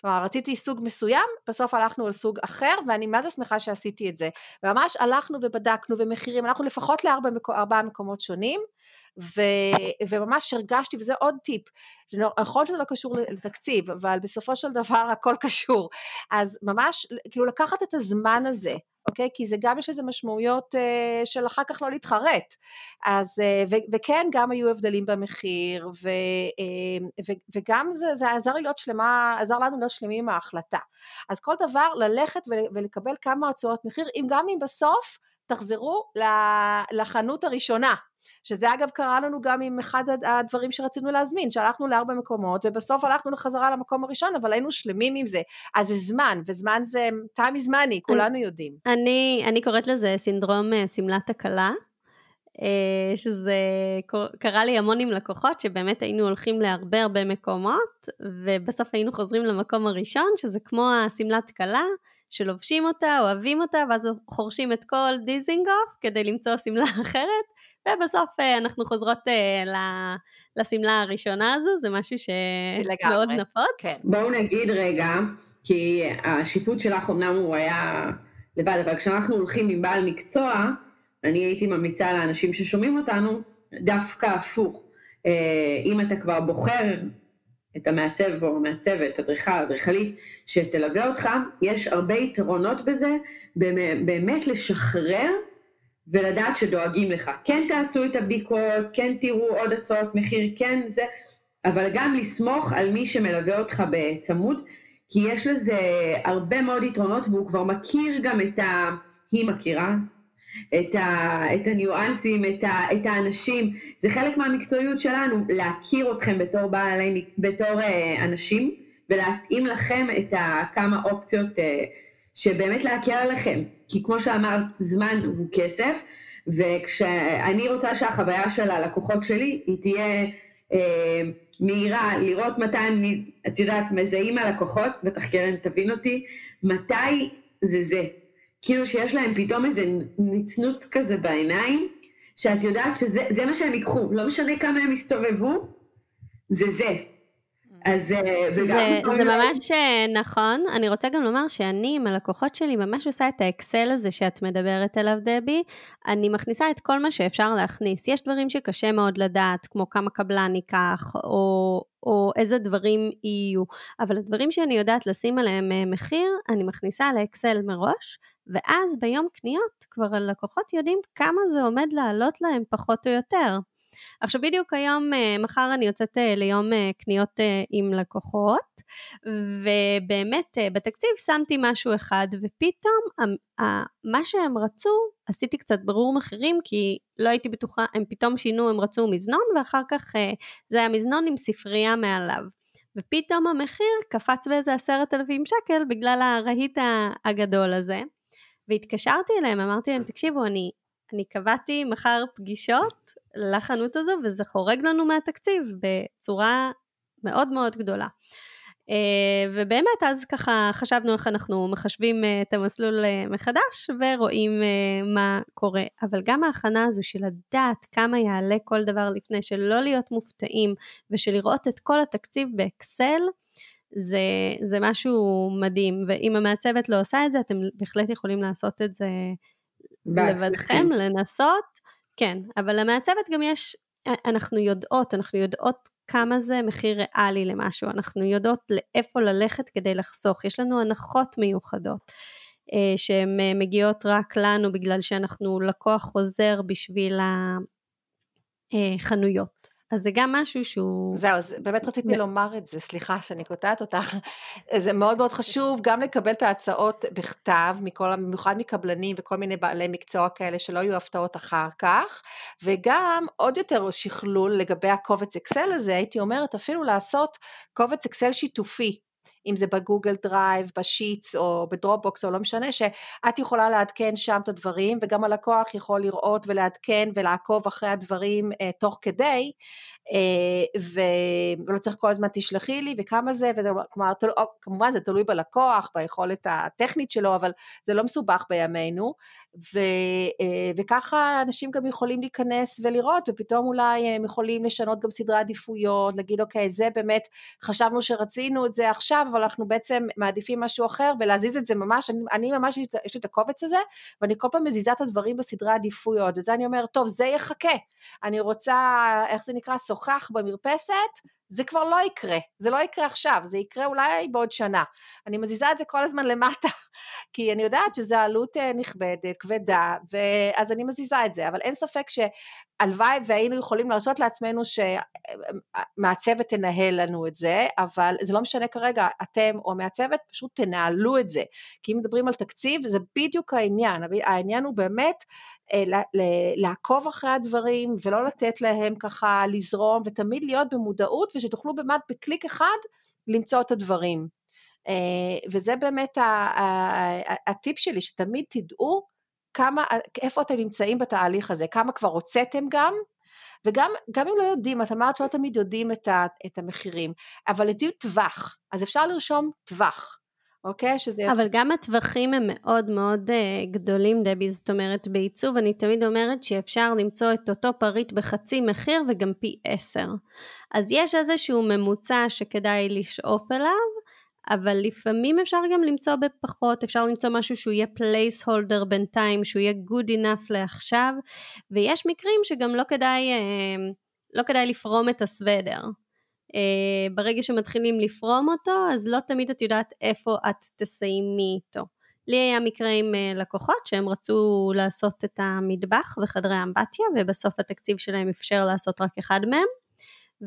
כלומר, רציתי סוג מסוים, בסוף הלכנו על סוג אחר, ואני מה זה שמחה שעשיתי את זה. וממש הלכנו ובדקנו ומחירים, הלכנו לפחות לארבעה מקומות שונים, ו, וממש הרגשתי, וזה עוד טיפ, זה נכון שזה לא קשור לתקציב, אבל בסופו של דבר הכל קשור. אז ממש, כאילו לקחת את הזמן הזה, אוקיי? כי זה גם יש לזה משמעויות אה, של אחר כך לא להתחרט. אז, אה, ו, וכן, גם היו הבדלים במחיר, ו, אה, ו, וגם זה, זה עזר לי להיות שלמה, עזר לנו להיות שלמים עם ההחלטה. אז כל דבר, ללכת ולקבל כמה הצעות מחיר, אם גם אם בסוף תחזרו לחנות הראשונה, שזה אגב קרה לנו גם עם אחד הדברים שרצינו להזמין, שהלכנו לארבע מקומות ובסוף הלכנו לחזרה למקום הראשון, אבל היינו שלמים עם זה. אז זה זמן, וזמן זה time is money, כולנו יודעים. אני, אני קוראת לזה סינדרום אה, שמלת הכלה. אה, שזה קרה לי המון עם לקוחות, שבאמת היינו הולכים להרבה הרבה מקומות, ובסוף היינו חוזרים למקום הראשון, שזה כמו השמלת כלה, שלובשים אותה, אוהבים אותה, ואז חורשים את כל דיזינגוף כדי למצוא שמלה <laughs> אחרת, ובסוף אה, אנחנו חוזרות אה, לשמלה הראשונה הזו, זה משהו שמאוד נפוץ. כן. בואו נגיד רגע, כי השיפוט שלך אמנם הוא היה לבד, אבל כשאנחנו הולכים עם בעל מקצוע, אני הייתי ממליצה לאנשים ששומעים אותנו, דווקא הפוך. אה, אם אתה כבר בוחר את המעצב או המעצבת, אדריכל, אדריכלית, שתלווה אותך, יש הרבה יתרונות בזה, באמת לשחרר ולדעת שדואגים לך. כן תעשו את הבדיקות, כן תראו עוד הצעות מחיר, כן זה, אבל גם לסמוך על מי שמלווה אותך בצמוד, כי יש לזה הרבה מאוד יתרונות והוא כבר מכיר גם את ה... היא מכירה, את, ה, את הניואנסים, את, ה, את האנשים. זה חלק מהמקצועיות שלנו, להכיר אתכם בתור בעלי, בתור אה, אנשים, ולהתאים לכם את כמה אופציות אה, שבאמת להקל עליכם. כי כמו שאמרת, זמן הוא כסף, וכשאני רוצה שהחוויה של הלקוחות שלי היא תהיה אה, מהירה, לראות מתי הם, את יודעת, מזהים הלקוחות, בטח קרן תבין אותי, מתי זה זה. כאילו שיש להם פתאום איזה נצנוץ כזה בעיניים, שאת יודעת שזה מה שהם ייקחו, לא משנה כמה הם יסתובבו, זה זה. אז אה, וגם... זה, זה ממש אה, נכון. אני רוצה גם לומר שאני עם הלקוחות שלי ממש עושה את האקסל הזה שאת מדברת עליו, דבי. אני מכניסה את כל מה שאפשר להכניס. יש דברים שקשה מאוד לדעת, כמו כמה קבלן ניקח, או, או איזה דברים יהיו. אבל הדברים שאני יודעת לשים עליהם אה, מחיר, אני מכניסה לאקסל מראש, ואז ביום קניות כבר הלקוחות יודעים כמה זה עומד לעלות להם פחות או יותר. עכשיו בדיוק היום, אה, מחר אני יוצאת אה, ליום אה, קניות עם לקוחות, ובאמת בתקציב שמתי משהו אחד, ופתאום מה שהם רצו, עשיתי קצת ברור מחירים, כי לא הייתי בטוחה, הם פתאום שינו, הם רצו מזנון, ואחר כך זה היה מזנון עם ספרייה מעליו. ופתאום המחיר קפץ באיזה עשרת אלפים שקל בגלל הרהיט הגדול הזה. והתקשרתי אליהם, אמרתי להם, תקשיבו, אני אני קבעתי מחר פגישות לחנות הזו וזה חורג לנו מהתקציב בצורה מאוד מאוד גדולה. Uh, ובאמת אז ככה חשבנו איך אנחנו מחשבים uh, את המסלול uh, מחדש ורואים uh, מה קורה. אבל גם ההכנה הזו של לדעת כמה יעלה כל דבר לפני, של לא להיות מופתעים ושל לראות את כל התקציב באקסל, זה, זה משהו מדהים. ואם המעצבת לא עושה את זה, אתם בהחלט יכולים לעשות את זה לבדכם, לנסות, כן, אבל למעצבת גם יש, אנחנו יודעות, אנחנו יודעות כמה זה מחיר ריאלי למשהו, אנחנו יודעות לאיפה ללכת כדי לחסוך, יש לנו הנחות מיוחדות. אה, שהן אה, מגיעות רק לנו בגלל שאנחנו לקוח חוזר בשביל החנויות. אז זה גם משהו שהוא... זהו, אז באמת רציתי לומר את זה, סליחה שאני קוטעת אותך. זה מאוד מאוד חשוב גם לקבל את ההצעות בכתב, מכל, במיוחד מקבלנים וכל מיני בעלי מקצוע כאלה, שלא יהיו הפתעות אחר כך, וגם עוד יותר שכלול לגבי הקובץ אקסל הזה, הייתי אומרת אפילו לעשות קובץ אקסל שיתופי. אם זה ב Google Drive, ב Sheets או ב Dropbox או לא משנה, שאת יכולה לעדכן שם את הדברים וגם הלקוח יכול לראות ולעדכן ולעקוב אחרי הדברים uh, תוך כדי, ולא צריך כל הזמן תשלחי לי וכמה זה, וזה, כלומר, תל, כמובן זה תלוי בלקוח, ביכולת הטכנית שלו, אבל זה לא מסובך בימינו, ו, uh, וככה אנשים גם יכולים להיכנס ולראות, ופתאום אולי הם יכולים לשנות גם סדרי עדיפויות, להגיד אוקיי, זה באמת, חשבנו שרצינו את זה עכשיו, אבל אנחנו בעצם מעדיפים משהו אחר ולהזיז את זה ממש, אני, אני ממש, יש לי את הקובץ הזה, ואני כל פעם מזיזה את הדברים בסדרי עדיפויות, וזה אני אומרת, טוב, זה יחכה, אני רוצה, איך זה נקרא, שוחח במרפסת, זה כבר לא יקרה, זה לא יקרה עכשיו, זה יקרה אולי בעוד שנה. אני מזיזה את זה כל הזמן למטה, <laughs> כי אני יודעת שזו עלות אה, נכבדת, כבדה, ואז אני מזיזה את זה, אבל אין ספק שהלוואי והיינו יכולים להרשות לעצמנו שמעצבת תנהל לנו את זה, אבל זה לא משנה כרגע, אתם או מעצבת פשוט תנהלו את זה, כי אם מדברים על תקציב זה בדיוק העניין, העניין הוא באמת אה, לעקוב אחרי הדברים ולא לתת להם ככה לזרום ותמיד להיות במודעות ושתוכלו באמת בקליק אחד למצוא את הדברים. אה, וזה באמת הטיפ שלי, שתמיד תדעו כמה, איפה אתם נמצאים בתהליך הזה, כמה כבר הוצאתם גם, וגם גם אם לא יודעים, את אמרת שלא תמיד יודעים את, ה, את המחירים, אבל יודעים טווח, אז אפשר לרשום טווח. אוקיי? שזה... אבל גם הטווחים הם מאוד מאוד אה, גדולים, דבי, זאת אומרת, בעיצוב אני תמיד אומרת שאפשר למצוא את אותו פריט בחצי מחיר וגם פי עשר. אז יש איזשהו ממוצע שכדאי לשאוף אליו, אבל לפעמים אפשר גם למצוא בפחות, אפשר למצוא משהו שהוא יהיה placeholder בינתיים, שהוא יהיה good enough לעכשיו, ויש מקרים שגם לא כדאי, uh, לא כדאי לפרום את הסוודר. Uh, ברגע שמתחילים לפרום אותו, אז לא תמיד את יודעת איפה את תסיימי איתו. לי היה מקרה עם uh, לקוחות שהם רצו לעשות את המטבח וחדרי אמבטיה, ובסוף התקציב שלהם אפשר לעשות רק אחד מהם.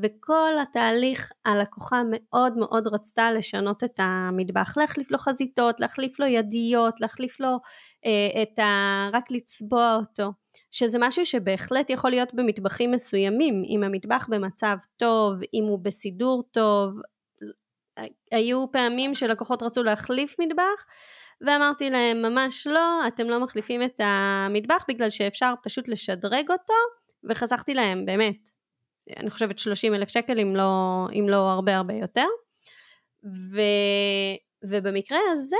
וכל התהליך הלקוחה מאוד מאוד רצתה לשנות את המטבח, להחליף לו חזיתות, להחליף לו ידיות, להחליף לו אה, את ה... רק לצבוע אותו. שזה משהו שבהחלט יכול להיות במטבחים מסוימים, אם המטבח במצב טוב, אם הוא בסידור טוב, היו פעמים שלקוחות רצו להחליף מטבח, ואמרתי להם ממש לא, אתם לא מחליפים את המטבח בגלל שאפשר פשוט לשדרג אותו, וחסכתי להם באמת, אני חושבת 30 אלף שקל אם לא, אם לא הרבה הרבה יותר. ו, ובמקרה הזה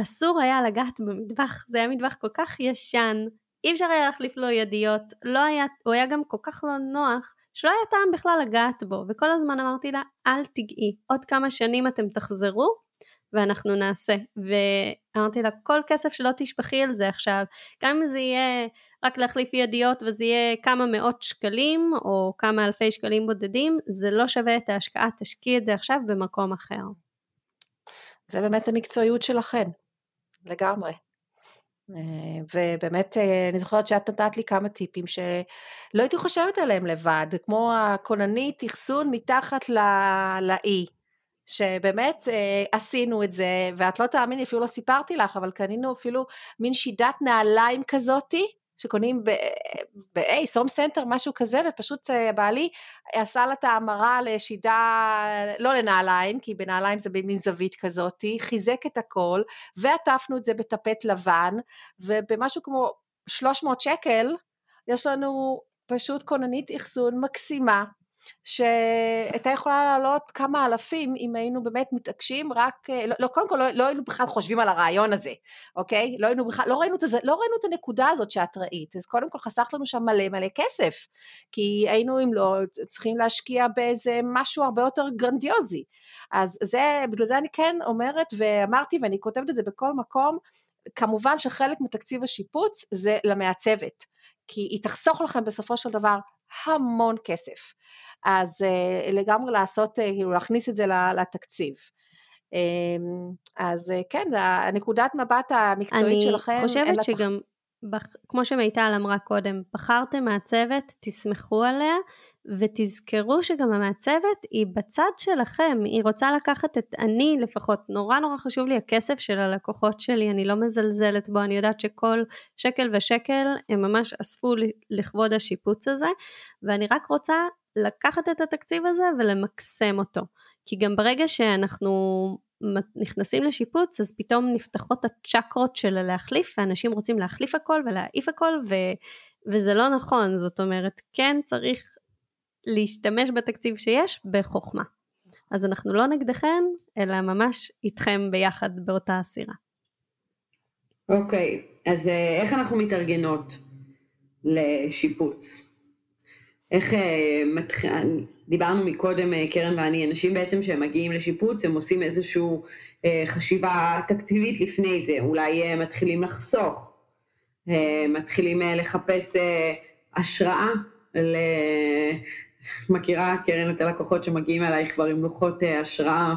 אסור היה לגעת במטבח, זה היה מטבח כל כך ישן, אי אפשר היה להחליף לו ידיות, לא היה, הוא היה גם כל כך לא נוח, שלא היה טעם בכלל לגעת בו, וכל הזמן אמרתי לה, אל תגעי, עוד כמה שנים אתם תחזרו, ואנחנו נעשה. ואמרתי לה, כל כסף שלא תשפכי על זה עכשיו, גם אם זה יהיה רק להחליף ידיות וזה יהיה כמה מאות שקלים, או כמה אלפי שקלים בודדים, זה לא שווה את ההשקעה, תשקיעי את זה עכשיו במקום אחר. זה באמת המקצועיות שלכן, לגמרי. אה, ובאמת אה, אני זוכרת שאת נתת לי כמה טיפים שלא הייתי חושבת עליהם לבד, כמו הכוננית אחסון מתחת לאי, שבאמת אה, עשינו את זה, ואת לא תאמיני, אפילו לא סיפרתי לך, אבל קנינו אפילו מין שידת נעליים כזאתי, שקונים באייס, הום סנטר, משהו כזה, ופשוט אה, בעלי עשה לה את ההמרה לשידה, לא לנעליים, כי בנעליים זה במין זווית כזאת, חיזק את הכל, ועטפנו את זה בטפט לבן, ובמשהו כמו 300 שקל, יש לנו פשוט כוננית אחסון מקסימה, שהייתה יכולה לעלות כמה אלפים אם היינו באמת מתעקשים רק, אה, לא, לא קודם כל לא, לא היינו בכלל חושבים על הרעיון הזה, אוקיי? לא היינו בכלל, לא ראינו, את זה, לא ראינו את הנקודה הזאת שאת ראית, אז קודם כל חסכת לנו שם מלא מלא כסף, כי היינו אם לא צריכים להשקיע באיזה משהו הרבה יותר גרנדיוזי, אז זה, בגלל זה אני כן אומרת ואמרתי ואני כותבת את זה בכל מקום, כמובן שחלק מתקציב השיפוץ זה למעצבת, כי היא תחסוך לכם בסופו של דבר המון כסף. אז uh, לגמרי לעשות, uh, כאילו להכניס את זה לתקציב. Um, אז uh, כן, הנקודת מבט המקצועית שלכם, אני חושבת שגם, בח, כמו שמיטל אמרה קודם, בחרתם מעצבת, תסמכו עליה, ותזכרו שגם המעצבת היא בצד שלכם, היא רוצה לקחת את אני לפחות, נורא נורא חשוב לי הכסף של הלקוחות שלי, אני לא מזלזלת בו, אני יודעת שכל שקל ושקל הם ממש אספו לכבוד השיפוץ הזה, ואני רק רוצה לקחת את התקציב הזה ולמקסם אותו. כי גם ברגע שאנחנו נכנסים לשיפוץ, אז פתאום נפתחות הצ'קרות של להחליף, ואנשים רוצים להחליף הכל ולהעיף הכל, ו... וזה לא נכון, זאת אומרת, כן צריך להשתמש בתקציב שיש בחוכמה. אז אנחנו לא נגדכם, אלא ממש איתכם ביחד באותה הסירה. אוקיי, okay, אז אה, איך אנחנו מתארגנות לשיפוץ? איך אה, מתחיל, דיברנו מקודם, אה, קרן ואני, אנשים בעצם שהם מגיעים לשיפוץ, הם עושים איזושהי חשיבה תקציבית לפני זה, אולי מתחילים לחסוך, מתחילים לחפש השראה מכירה, קרן, את הלקוחות שמגיעים אלייך כבר עם לוחות אה, השראה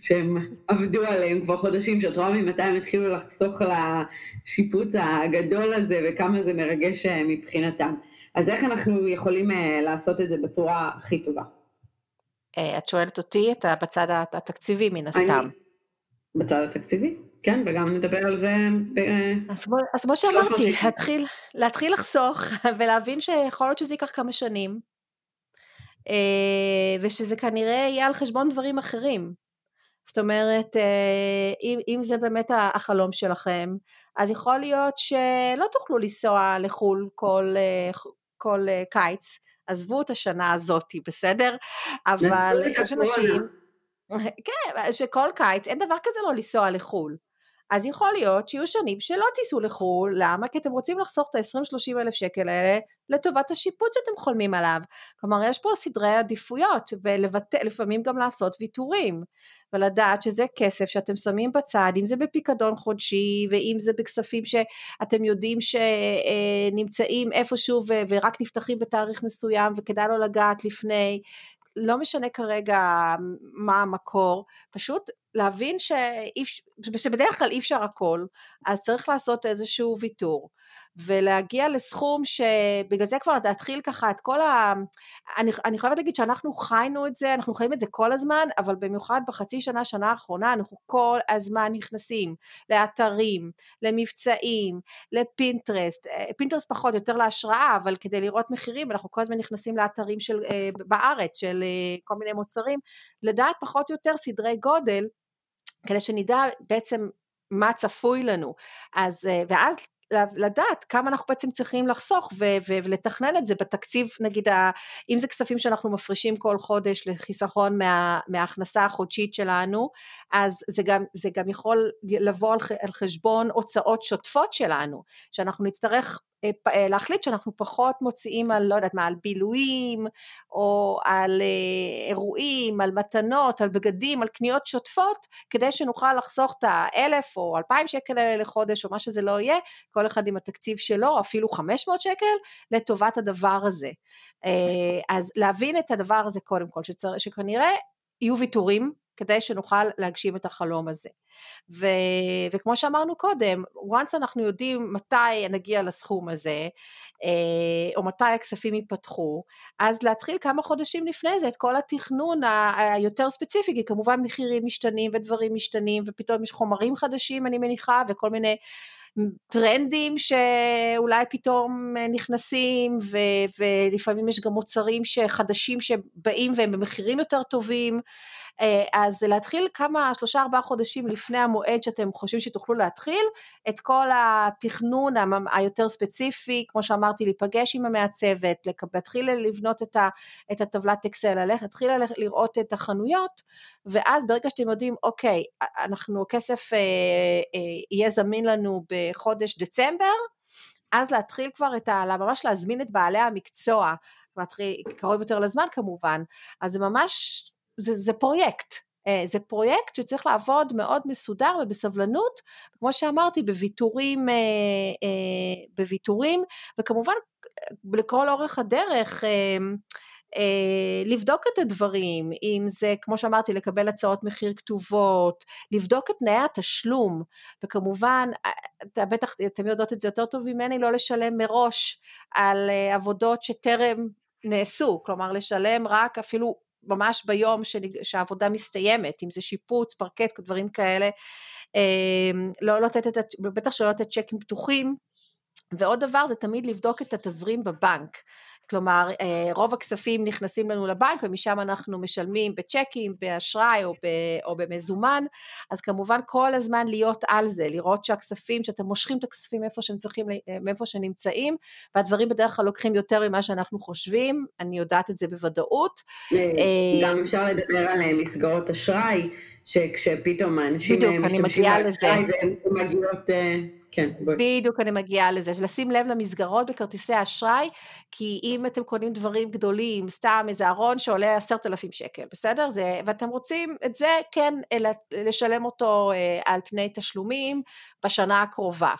שהם עבדו עליהם כבר חודשים, שאת רואה ממתי הם התחילו לחסוך לשיפוץ הגדול הזה וכמה זה מרגש אה, מבחינתם. אז איך אנחנו יכולים אה, לעשות את זה בצורה הכי טובה? את שואלת אותי, אתה בצד התקציבי מן הסתם. אני, בצד התקציבי, כן, וגם נדבר על זה. ב... אז, בוא, אז כמו שאמרתי, להתחיל, להתחיל לחסוך <laughs> ולהבין שיכול להיות שזה ייקח כמה שנים, ושזה כנראה יהיה על חשבון דברים אחרים. זאת אומרת, אה, אם, אם זה באמת החלום שלכם, אז יכול להיות שלא תוכלו לנסוע לחו"ל כל, אה, כל קיץ, עזבו את השנה הזאתי, בסדר? אבל יש אנשים, <laughs> כן, שכל קיץ, אין דבר כזה לא לנסוע לחו"ל. אז יכול להיות שיהיו שנים שלא תיסעו לחו"ל, למה? כי אתם רוצים לחסוך את ה-20-30 אלף שקל האלה לטובת השיפוט שאתם חולמים עליו. כלומר, יש פה סדרי עדיפויות, ולפעמים גם לעשות ויתורים, ולדעת שזה כסף שאתם שמים בצד, אם זה בפיקדון חודשי, ואם זה בכספים שאתם יודעים שנמצאים איפשהו ורק נפתחים בתאריך מסוים, וכדאי לא לגעת לפני, לא משנה כרגע מה המקור, פשוט להבין שאיפ, שבדרך כלל אי אפשר הכל, אז צריך לעשות איזשהו ויתור. ולהגיע לסכום שבגלל זה כבר להתחיל ככה את כל ה... אני, אני חייבת להגיד שאנחנו חיינו את זה, אנחנו חיים את זה כל הזמן, אבל במיוחד בחצי שנה, שנה האחרונה, אנחנו כל הזמן נכנסים לאתרים, למבצעים, לפינטרסט, אה, פינטרסט פחות, יותר להשראה, אבל כדי לראות מחירים, אנחנו כל הזמן נכנסים לאתרים של, אה, בארץ של אה, כל מיני מוצרים, לדעת פחות או יותר סדרי גודל, כדי שנדע בעצם מה צפוי לנו. אז, ואז לדעת כמה אנחנו בעצם צריכים לחסוך ו- ו- ולתכנן את זה בתקציב, נגיד, ה- אם זה כספים שאנחנו מפרישים כל חודש לחיסכון מה- מההכנסה החודשית שלנו, אז זה גם, זה גם יכול לבוא על, על חשבון הוצאות שוטפות שלנו, שאנחנו נצטרך אה, אה, להחליט שאנחנו פחות מוציאים על, לא יודעת מה, על בילויים, או על אה, אירועים, על מתנות, על בגדים, על קניות שוטפות, כדי שנוכל לחסוך את האלף או אלפיים שקל לחודש, או מה שזה לא יהיה, אחד עם התקציב שלו, אפילו חמש מאות שקל, לטובת הדבר הזה. אז להבין את הדבר הזה קודם כל, שצר, שכנראה יהיו ויתורים כדי שנוכל להגשים את החלום הזה. ו, וכמו שאמרנו קודם, once אנחנו יודעים מתי נגיע לסכום הזה, אה, או מתי הכספים ייפתחו, אז להתחיל כמה חודשים לפני זה את כל התכנון היותר ספציפי, כי כמובן מחירים משתנים ודברים משתנים, ופתאום יש חומרים חדשים אני מניחה, וכל מיני טרנדים שאולי פתאום נכנסים ו, ולפעמים יש גם מוצרים חדשים שבאים והם במחירים יותר טובים. אה, אז להתחיל כמה, שלושה ארבעה חודשים לפני המועד שאתם חושבים שתוכלו להתחיל, את כל התכנון היותר ספציפי, כמו שאמרתי, להיפגש עם המעצבת, להתחיל לבנות את, ה, את הטבלת אקסל, להתחיל לראות את החנויות, ואז ברגע שאתם יודעים, אוקיי, אנחנו, הכסף אה, אה, יהיה זמין לנו בחודש דצמבר, אז להתחיל כבר את ה... ממש להזמין את בעלי המקצוע, להתחיל קרוב יותר לזמן כמובן, אז זה ממש זה, זה פרויקט, אה, זה פרויקט שצריך לעבוד מאוד מסודר ובסבלנות, כמו שאמרתי, בוויתורים, אה, אה, בוויתורים, וכמובן לכל אורך הדרך לבדוק את הדברים, אם זה כמו שאמרתי לקבל הצעות מחיר כתובות, לבדוק את תנאי התשלום, וכמובן, אתה בטח, אתם יודעות את זה יותר טוב ממני, לא לשלם מראש על עבודות שטרם נעשו, כלומר לשלם רק אפילו ממש ביום שהעבודה מסתיימת, אם זה שיפוץ, פרקט, דברים כאלה, אמ, לא לתת את, בטח שלא לתת צ'קים פתוחים, ועוד דבר זה תמיד לבדוק את התזרים בבנק. כלומר אה, רוב הכספים נכנסים לנו לבנק ומשם אנחנו משלמים בצ'קים, באשראי או, ב, או במזומן, אז כמובן כל הזמן להיות על זה, לראות שהכספים, שאתם מושכים את הכספים איפה שהם צריכים, אה, מאיפה שנמצאים, והדברים בדרך כלל לוקחים יותר ממה שאנחנו חושבים, אני יודעת את זה בוודאות. אה, גם אפשר לדבר על מסגרות אשראי, שכשפתאום האנשים משתמשים באשראי והן מגיעות... כן, בואי. בדיוק אני מגיעה לזה, לשים לב למסגרות בכרטיסי אשראי, כי אם אתם קונים דברים גדולים, סתם איזה ארון שעולה עשרת אלפים שקל, בסדר? זה, ואתם רוצים את זה כן לשלם אותו אה, על פני תשלומים בשנה הקרובה.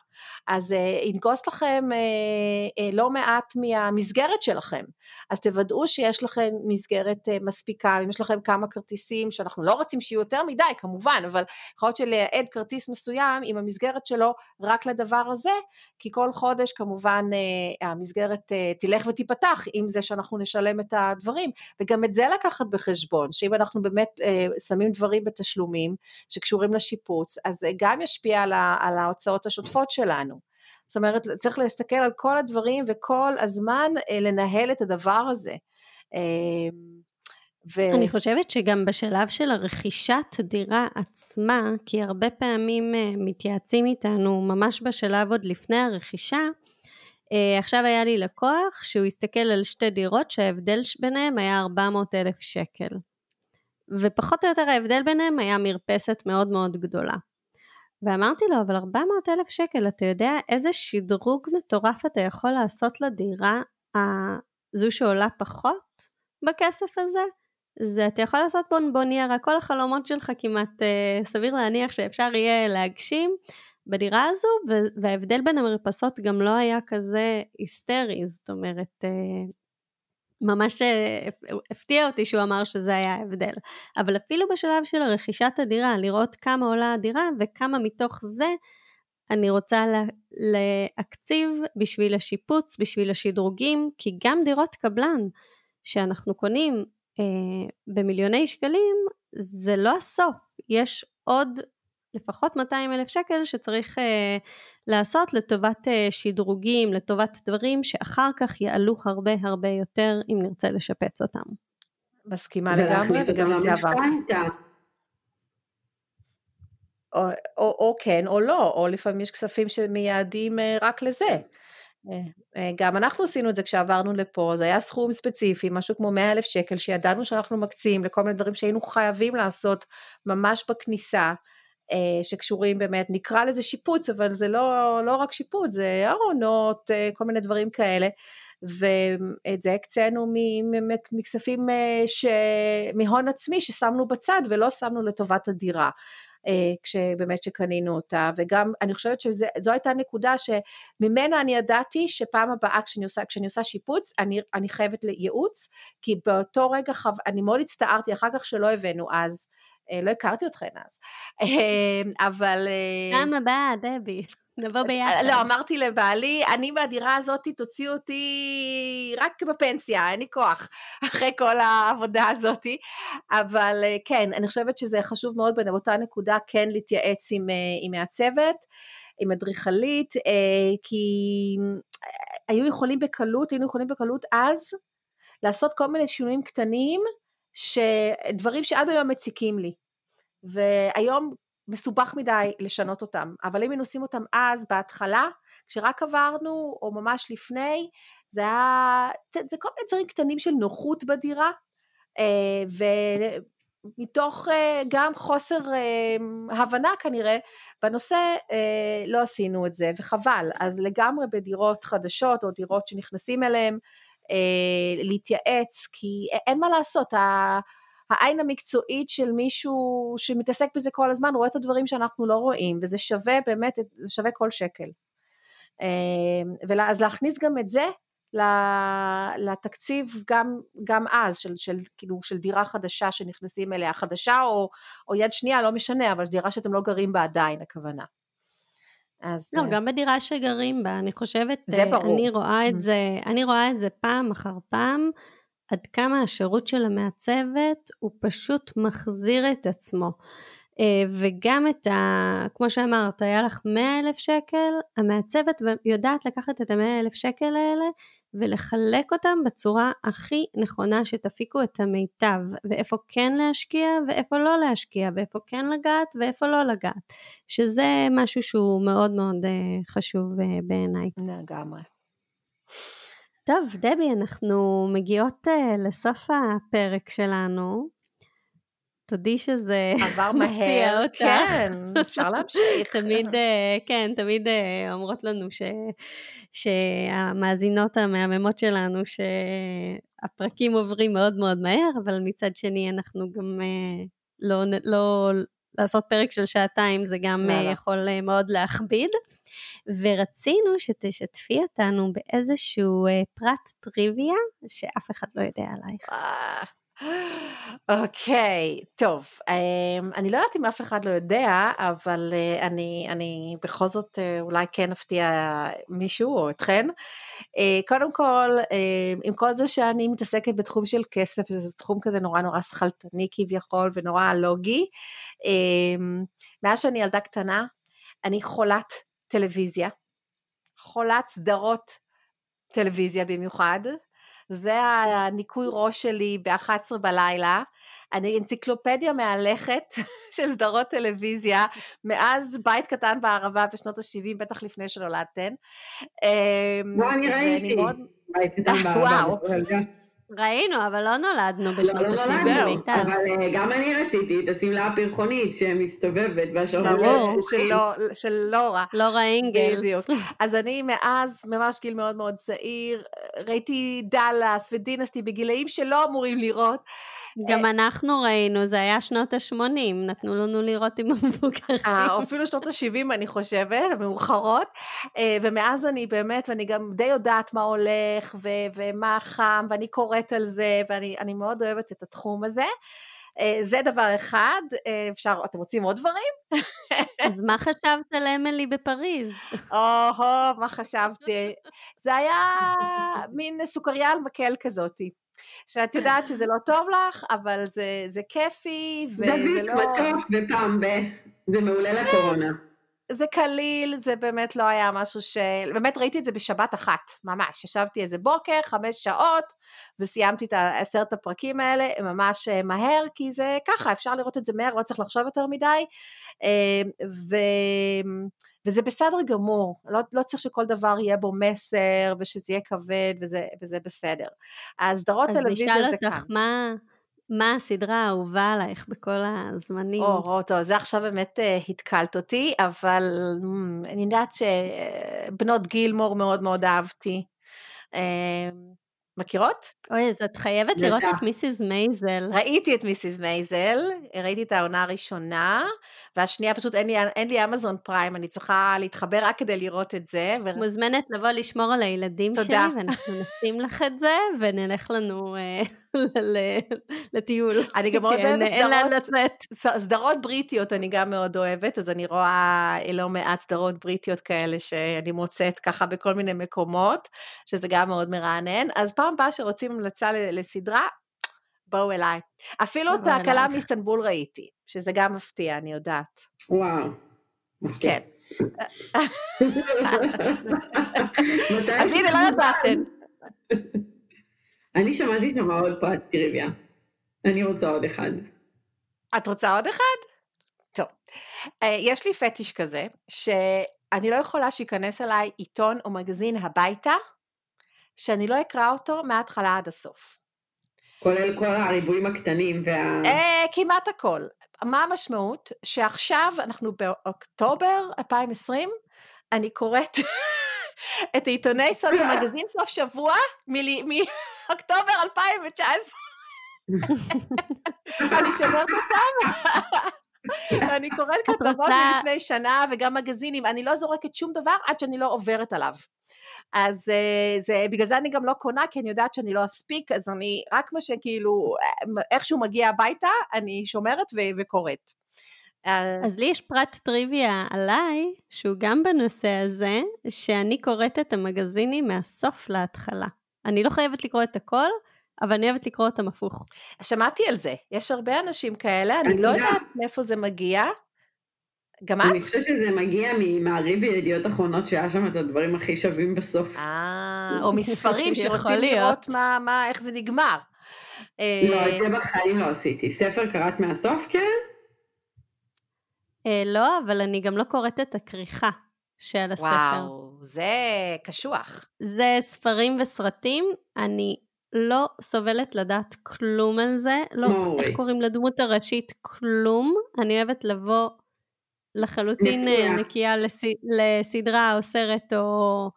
אז אה, ינגוס לכם אה, לא מעט מהמסגרת שלכם, אז תוודאו שיש לכם מסגרת מספיקה, אם יש לכם כמה כרטיסים שאנחנו לא רוצים שיהיו יותר מדי כמובן, אבל יכול להיות שלייעד כרטיס מסוים עם המסגרת שלו רק רק לדבר הזה, כי כל חודש כמובן אה, המסגרת אה, תלך ותיפתח עם זה שאנחנו נשלם את הדברים, וגם את זה לקחת בחשבון, שאם אנחנו באמת אה, שמים דברים בתשלומים שקשורים לשיפוץ, אז זה גם ישפיע על, על ההוצאות השוטפות שלנו. זאת אומרת, צריך להסתכל על כל הדברים וכל הזמן לנהל את הדבר הזה. ו... אני חושבת שגם בשלב של הרכישת דירה עצמה, כי הרבה פעמים uh, מתייעצים איתנו ממש בשלב עוד לפני הרכישה, uh, עכשיו היה לי לקוח שהוא הסתכל על שתי דירות שההבדל ביניהם היה 400 אלף שקל. ופחות או יותר ההבדל ביניהם היה מרפסת מאוד מאוד גדולה. ואמרתי לו, אבל 400 אלף שקל, אתה יודע איזה שדרוג מטורף אתה יכול לעשות לדירה הזו שעולה פחות בכסף הזה? זה אתה יכול לעשות בונבוניירה, כל החלומות שלך כמעט אה, סביר להניח שאפשר יהיה להגשים בדירה הזו, וההבדל בין המרפסות גם לא היה כזה היסטרי, זאת אומרת, אה, ממש אה, הפתיע אותי שהוא אמר שזה היה ההבדל. אבל אפילו בשלב של רכישת הדירה, לראות כמה עולה הדירה וכמה מתוך זה אני רוצה לה, להקציב בשביל השיפוץ, בשביל השדרוגים, כי גם דירות קבלן שאנחנו קונים במיליוני שקלים, זה לא הסוף, יש עוד לפחות 200 אלף שקל שצריך אה, לעשות לטובת אה, שדרוגים, לטובת דברים שאחר כך יעלו הרבה הרבה יותר אם נרצה לשפץ אותם. מסכימה לגמרי, וגם את זה עברתי. או, או, או כן או לא, או לפעמים יש כספים שמייעדים אה, רק לזה. אה, אה, גם אנחנו עשינו את זה כשעברנו לפה, זה היה סכום ספציפי, משהו כמו 100 אלף שקל, שידענו שאנחנו מקצים לכל מיני דברים שהיינו חייבים לעשות ממש בכניסה, אה, שקשורים באמת, נקרא לזה שיפוץ, אבל זה לא, לא רק שיפוץ, זה ארונות, כל מיני דברים כאלה, ואת זה הקצינו מכספים, מהון עצמי ששמנו בצד ולא שמנו לטובת הדירה. אה, כשבאמת שקנינו אותה, וגם אני חושבת שזו הייתה נקודה שממנה אני ידעתי שפעם הבאה כשאני עושה, כשאני עושה שיפוץ, אני, אני חייבת לייעוץ, כי באותו רגע חו... אני מאוד הצטערתי אחר כך שלא הבאנו אז. אה, לא הכרתי אתכן אז, אה, אבל... פעם הבאה, דבי. נבוא ביחד. לא, אמרתי לבעלי, אני מהדירה הזאת, תוציא אותי רק בפנסיה, אין לי כוח, <laughs> אחרי כל העבודה הזאת. אבל אה, כן, אני חושבת שזה חשוב מאוד באותה נקודה כן להתייעץ עם, אה, עם מעצבת, עם אדריכלית, אה, כי היו יכולים בקלות, היינו יכולים בקלות אז לעשות כל מיני שינויים קטנים, דברים שעד היום מציקים לי. והיום מסובך מדי לשנות אותם, אבל אם היינו עושים אותם אז, בהתחלה, כשרק עברנו, או ממש לפני, זה היה, זה כל מיני דברים קטנים של נוחות בדירה, אה, ומתוך אה, גם חוסר אה, הבנה כנראה בנושא, לא עשינו את זה, וחבל. אז לגמרי בדירות חדשות, או דירות שנכנסים אליהן, להתייעץ, כי אין מה לעשות, העין המקצועית של מישהו שמתעסק בזה כל הזמן רואה את הדברים שאנחנו לא רואים, וזה שווה באמת, זה שווה כל שקל. אמ, אז להכניס גם את זה לתקציב גם, גם אז, של, של, כאילו, של דירה חדשה שנכנסים אליה, חדשה או, או יד שנייה, לא משנה, אבל דירה שאתם לא גרים בה עדיין, הכוונה. אז... לא, אה, גם בדירה שגרים בה, אני חושבת, זה ברור. אני רואה את זה, אני רואה את זה פעם אחר פעם, עד כמה השירות של המעצבת הוא פשוט מחזיר את עצמו. אה, וגם את ה... כמו שאמרת, היה לך 100 אלף שקל, המעצבת יודעת לקחת את ה-100 אלף שקל האלה ולחלק אותם בצורה הכי נכונה שתפיקו את המיטב, ואיפה כן להשקיע ואיפה לא להשקיע, ואיפה כן לגעת ואיפה לא לגעת, שזה משהו שהוא מאוד מאוד אה, חשוב אה, בעיניי. לגמרי. טוב, דבי, אנחנו מגיעות uh, לסוף הפרק שלנו. תודי שזה עבר <laughs> מהר, אותך. כן, אפשר להמשיך. <laughs> תמיד, uh, כן, תמיד uh, אומרות לנו ש, שהמאזינות המהממות שלנו, שהפרקים עוברים מאוד מאוד מהר, אבל מצד שני אנחנו גם uh, לא, לא, לעשות פרק של שעתיים זה גם לא, יכול לא. מאוד להכביד. ורצינו שתשתפי אותנו באיזשהו פרט טריוויה שאף אחד לא יודע עלייך. אוקיי, okay, טוב, um, אני לא יודעת אם אף אחד לא יודע, אבל uh, אני, אני בכל זאת uh, אולי כן אפתיע מישהו או אתכן. Uh, קודם כל, uh, עם כל זה שאני מתעסקת בתחום של כסף, שזה תחום כזה נורא נורא שכלתני כביכול ונורא לוגי, uh, מאז שאני ילדה קטנה, אני חולת טלוויזיה, חולת סדרות טלוויזיה במיוחד. זה הניקוי ראש שלי ב-11 בלילה. אני אנציקלופדיה מהלכת <laughs> של סדרות טלוויזיה, מאז בית קטן בערבה בשנות ה-70, בטח לפני שנולדתן. לא, אני ראיתי. מאוד... <laughs> ראינו, אבל לא נולדנו בשנות לא, לא ה-70, מיטל. אבל אה, גם אני רציתי את השמלה הפרחונית שמסתובבת. ברור, של לורה. לורה אינגלס. בדיוק. אז אני מאז, ממש גיל מאוד מאוד צעיר, ראיתי דאלאס ודינסטי בגילאים שלא אמורים לראות. גם אנחנו ראינו, זה היה שנות ה-80, נתנו לנו לראות עם המבוגרים. אה, אפילו שנות ה-70 אני חושבת, המאוחרות, אה, ומאז אני באמת, ואני גם די יודעת מה הולך, ומה חם, ואני קוראת על זה, ואני מאוד אוהבת את התחום הזה. אה, זה דבר אחד, אפשר, אתם רוצים עוד דברים? אז מה חשבת על אמילי בפריז? או-הו, מה חשבתי? זה היה מין סוכריה על מקל כזאתי. שאת יודעת שזה לא טוב לך, אבל זה, זה כיפי, וזה לא... דוד מתוק ופעם ב... זה מעולה לקורונה. זה קליל, זה באמת לא היה משהו ש... באמת ראיתי את זה בשבת אחת, ממש. ישבתי איזה בוקר, חמש שעות, וסיימתי את עשרת הפרקים האלה ממש אה, מהר, כי זה ככה, אפשר לראות את זה מהר, לא צריך לחשוב יותר מדי. אה, ו... וזה בסדר גמור, לא, לא צריך שכל דבר יהיה בו מסר, ושזה יהיה כבד, וזה, וזה בסדר. הסדרות טלוויזיה זה כאן. אז נשאל אותך, מה... מה הסדרה האהובה עלייך בכל הזמנים? או, או, טוב, זה עכשיו באמת uh, התקלת אותי, אבל um, אני יודעת שבנות גילמור מאוד מאוד אהבתי. Uh, מכירות? אוי, אז את חייבת לראות את מיסיס מייזל. ראיתי את מיסיס מייזל, ראיתי את העונה הראשונה, והשנייה פשוט אין לי, אין לי אמזון פריים, אני צריכה להתחבר רק כדי לראות את זה. ו... מוזמנת לבוא לשמור על הילדים תודה. שלי, ואנחנו נשים לך את זה, ונלך לנו אה, לטיול. <laughs> אני גם מאוד אוהבת סדרות, סדרות בריטיות, אני גם מאוד אוהבת, אז אני רואה לא מעט סדרות בריטיות כאלה שאני מוצאת ככה בכל מיני מקומות, שזה גם מאוד מרענן. אז פעם הבאה שרוצים המלצה לסדרה, בואו אליי. אפילו את ההקלה מאיסטנבול ראיתי, שזה גם מפתיע, אני יודעת. וואו. כן. אז הנה, לא ידעתם. אני שמעתי שם עוד פרט טריוויה. אני רוצה עוד אחד. את רוצה עוד אחד? טוב. אה, יש לי פטיש כזה, שאני לא יכולה שייכנס אליי עיתון או מגזין הביתה, שאני לא אקרא אותו מההתחלה עד הסוף. כולל כל הריבועים הקטנים וה... אה, כמעט הכל. מה המשמעות? שעכשיו אנחנו באוקטובר 2020, אני קוראת את עיתוני סוד <laughs> המגזין סוף שבוע מאוקטובר 2019. <laughs> אני שומרת אותם. <laughs> אני קוראת כתבות מלפני שנה וגם מגזינים, אני לא זורקת שום דבר עד שאני לא עוברת עליו. אז אה, זה, בגלל זה אני גם לא קונה, כי אני יודעת שאני לא אספיק, אז אני, רק מה שכאילו, איכשהו מגיע הביתה, אני שומרת ו- וקוראת. אז לי יש פרט טריוויה עליי, שהוא גם בנושא הזה, שאני קוראת את המגזינים מהסוף להתחלה. אני לא חייבת לקרוא את הכל, אבל אני אוהבת לקרוא אותם הפוך. שמעתי על זה, יש הרבה אנשים כאלה, אני לא יודעת מאיפה זה מגיע, גם את? אני חושבת שזה מגיע ממעריב וידיעות אחרונות, שהיה שם את הדברים הכי שווים בסוף. אה, או מספרים <laughs> שרוצים לראות מה, מה, איך זה נגמר. לא, את זה בחיים לא עשיתי. ספר קראת מהסוף, כן? אה, לא, אבל אני גם לא קוראת את הכריכה של הספר. וואו, זה קשוח. זה ספרים וסרטים, אני לא סובלת לדעת כלום על זה, לא, איך קוראים לדמות הראשית? כלום. אני אוהבת לבוא לחלוטין נקייה, נקייה לס... לסדרה או סרט או,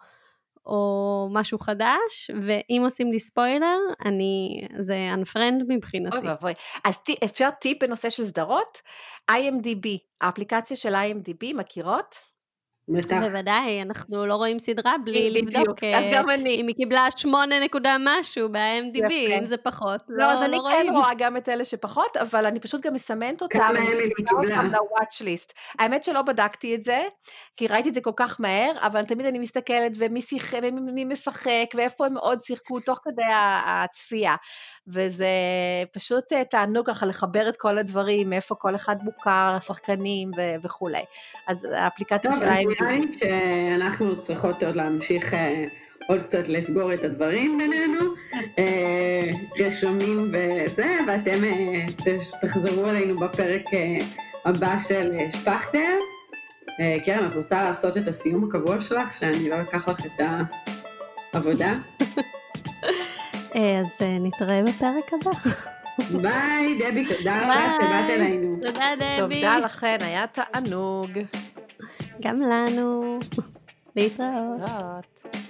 או משהו חדש, ואם עושים לי ספוילר, אני, זה unfriend מבחינתי. אוי ואבוי. אז ט... אפשר טיפ בנושא של סדרות? IMDB, האפליקציה של IMDB, מכירות? בטח. בוודאי, אנחנו לא רואים סדרה בלי לבדוק אז גם אני. אם היא קיבלה שמונה נקודה משהו ב-IMDb, אם זה פחות, לא, לא אז לא אני רואים. כן רואה גם את אלה שפחות, אבל אני פשוט גם מסמנת אותם? ל-watch list. האמת שלא בדקתי את זה, כי ראיתי את זה כל כך מהר, אבל תמיד אני מסתכלת ומי משחק, ואיפה הם עוד שיחקו תוך כדי הצפייה. וזה פשוט אה, תענוג ככה לחבר את כל הדברים, מאיפה כל אחד מוכר, השחקנים ו- וכולי. אז האפליקציה של IMDb. טוב, אז נראה לי שאנחנו צריכות עוד להמשיך אה, עוד קצת לסגור את הדברים בינינו, אה, רשמים וזה, ואתם אה, תחזרו אלינו בפרק אה, הבא של אה, שפכטר. אה, קרן, את רוצה לעשות את הסיום הקבוע שלך, שאני לא אקח לך את העבודה? <laughs> אה, אז אה, נתראה בפרק הבא. ביי, דבי, תודה רבה שבאת. אלינו. תודה דבי. תודה לכן, היה תענוג. גם לנו. להתראות. להתראות.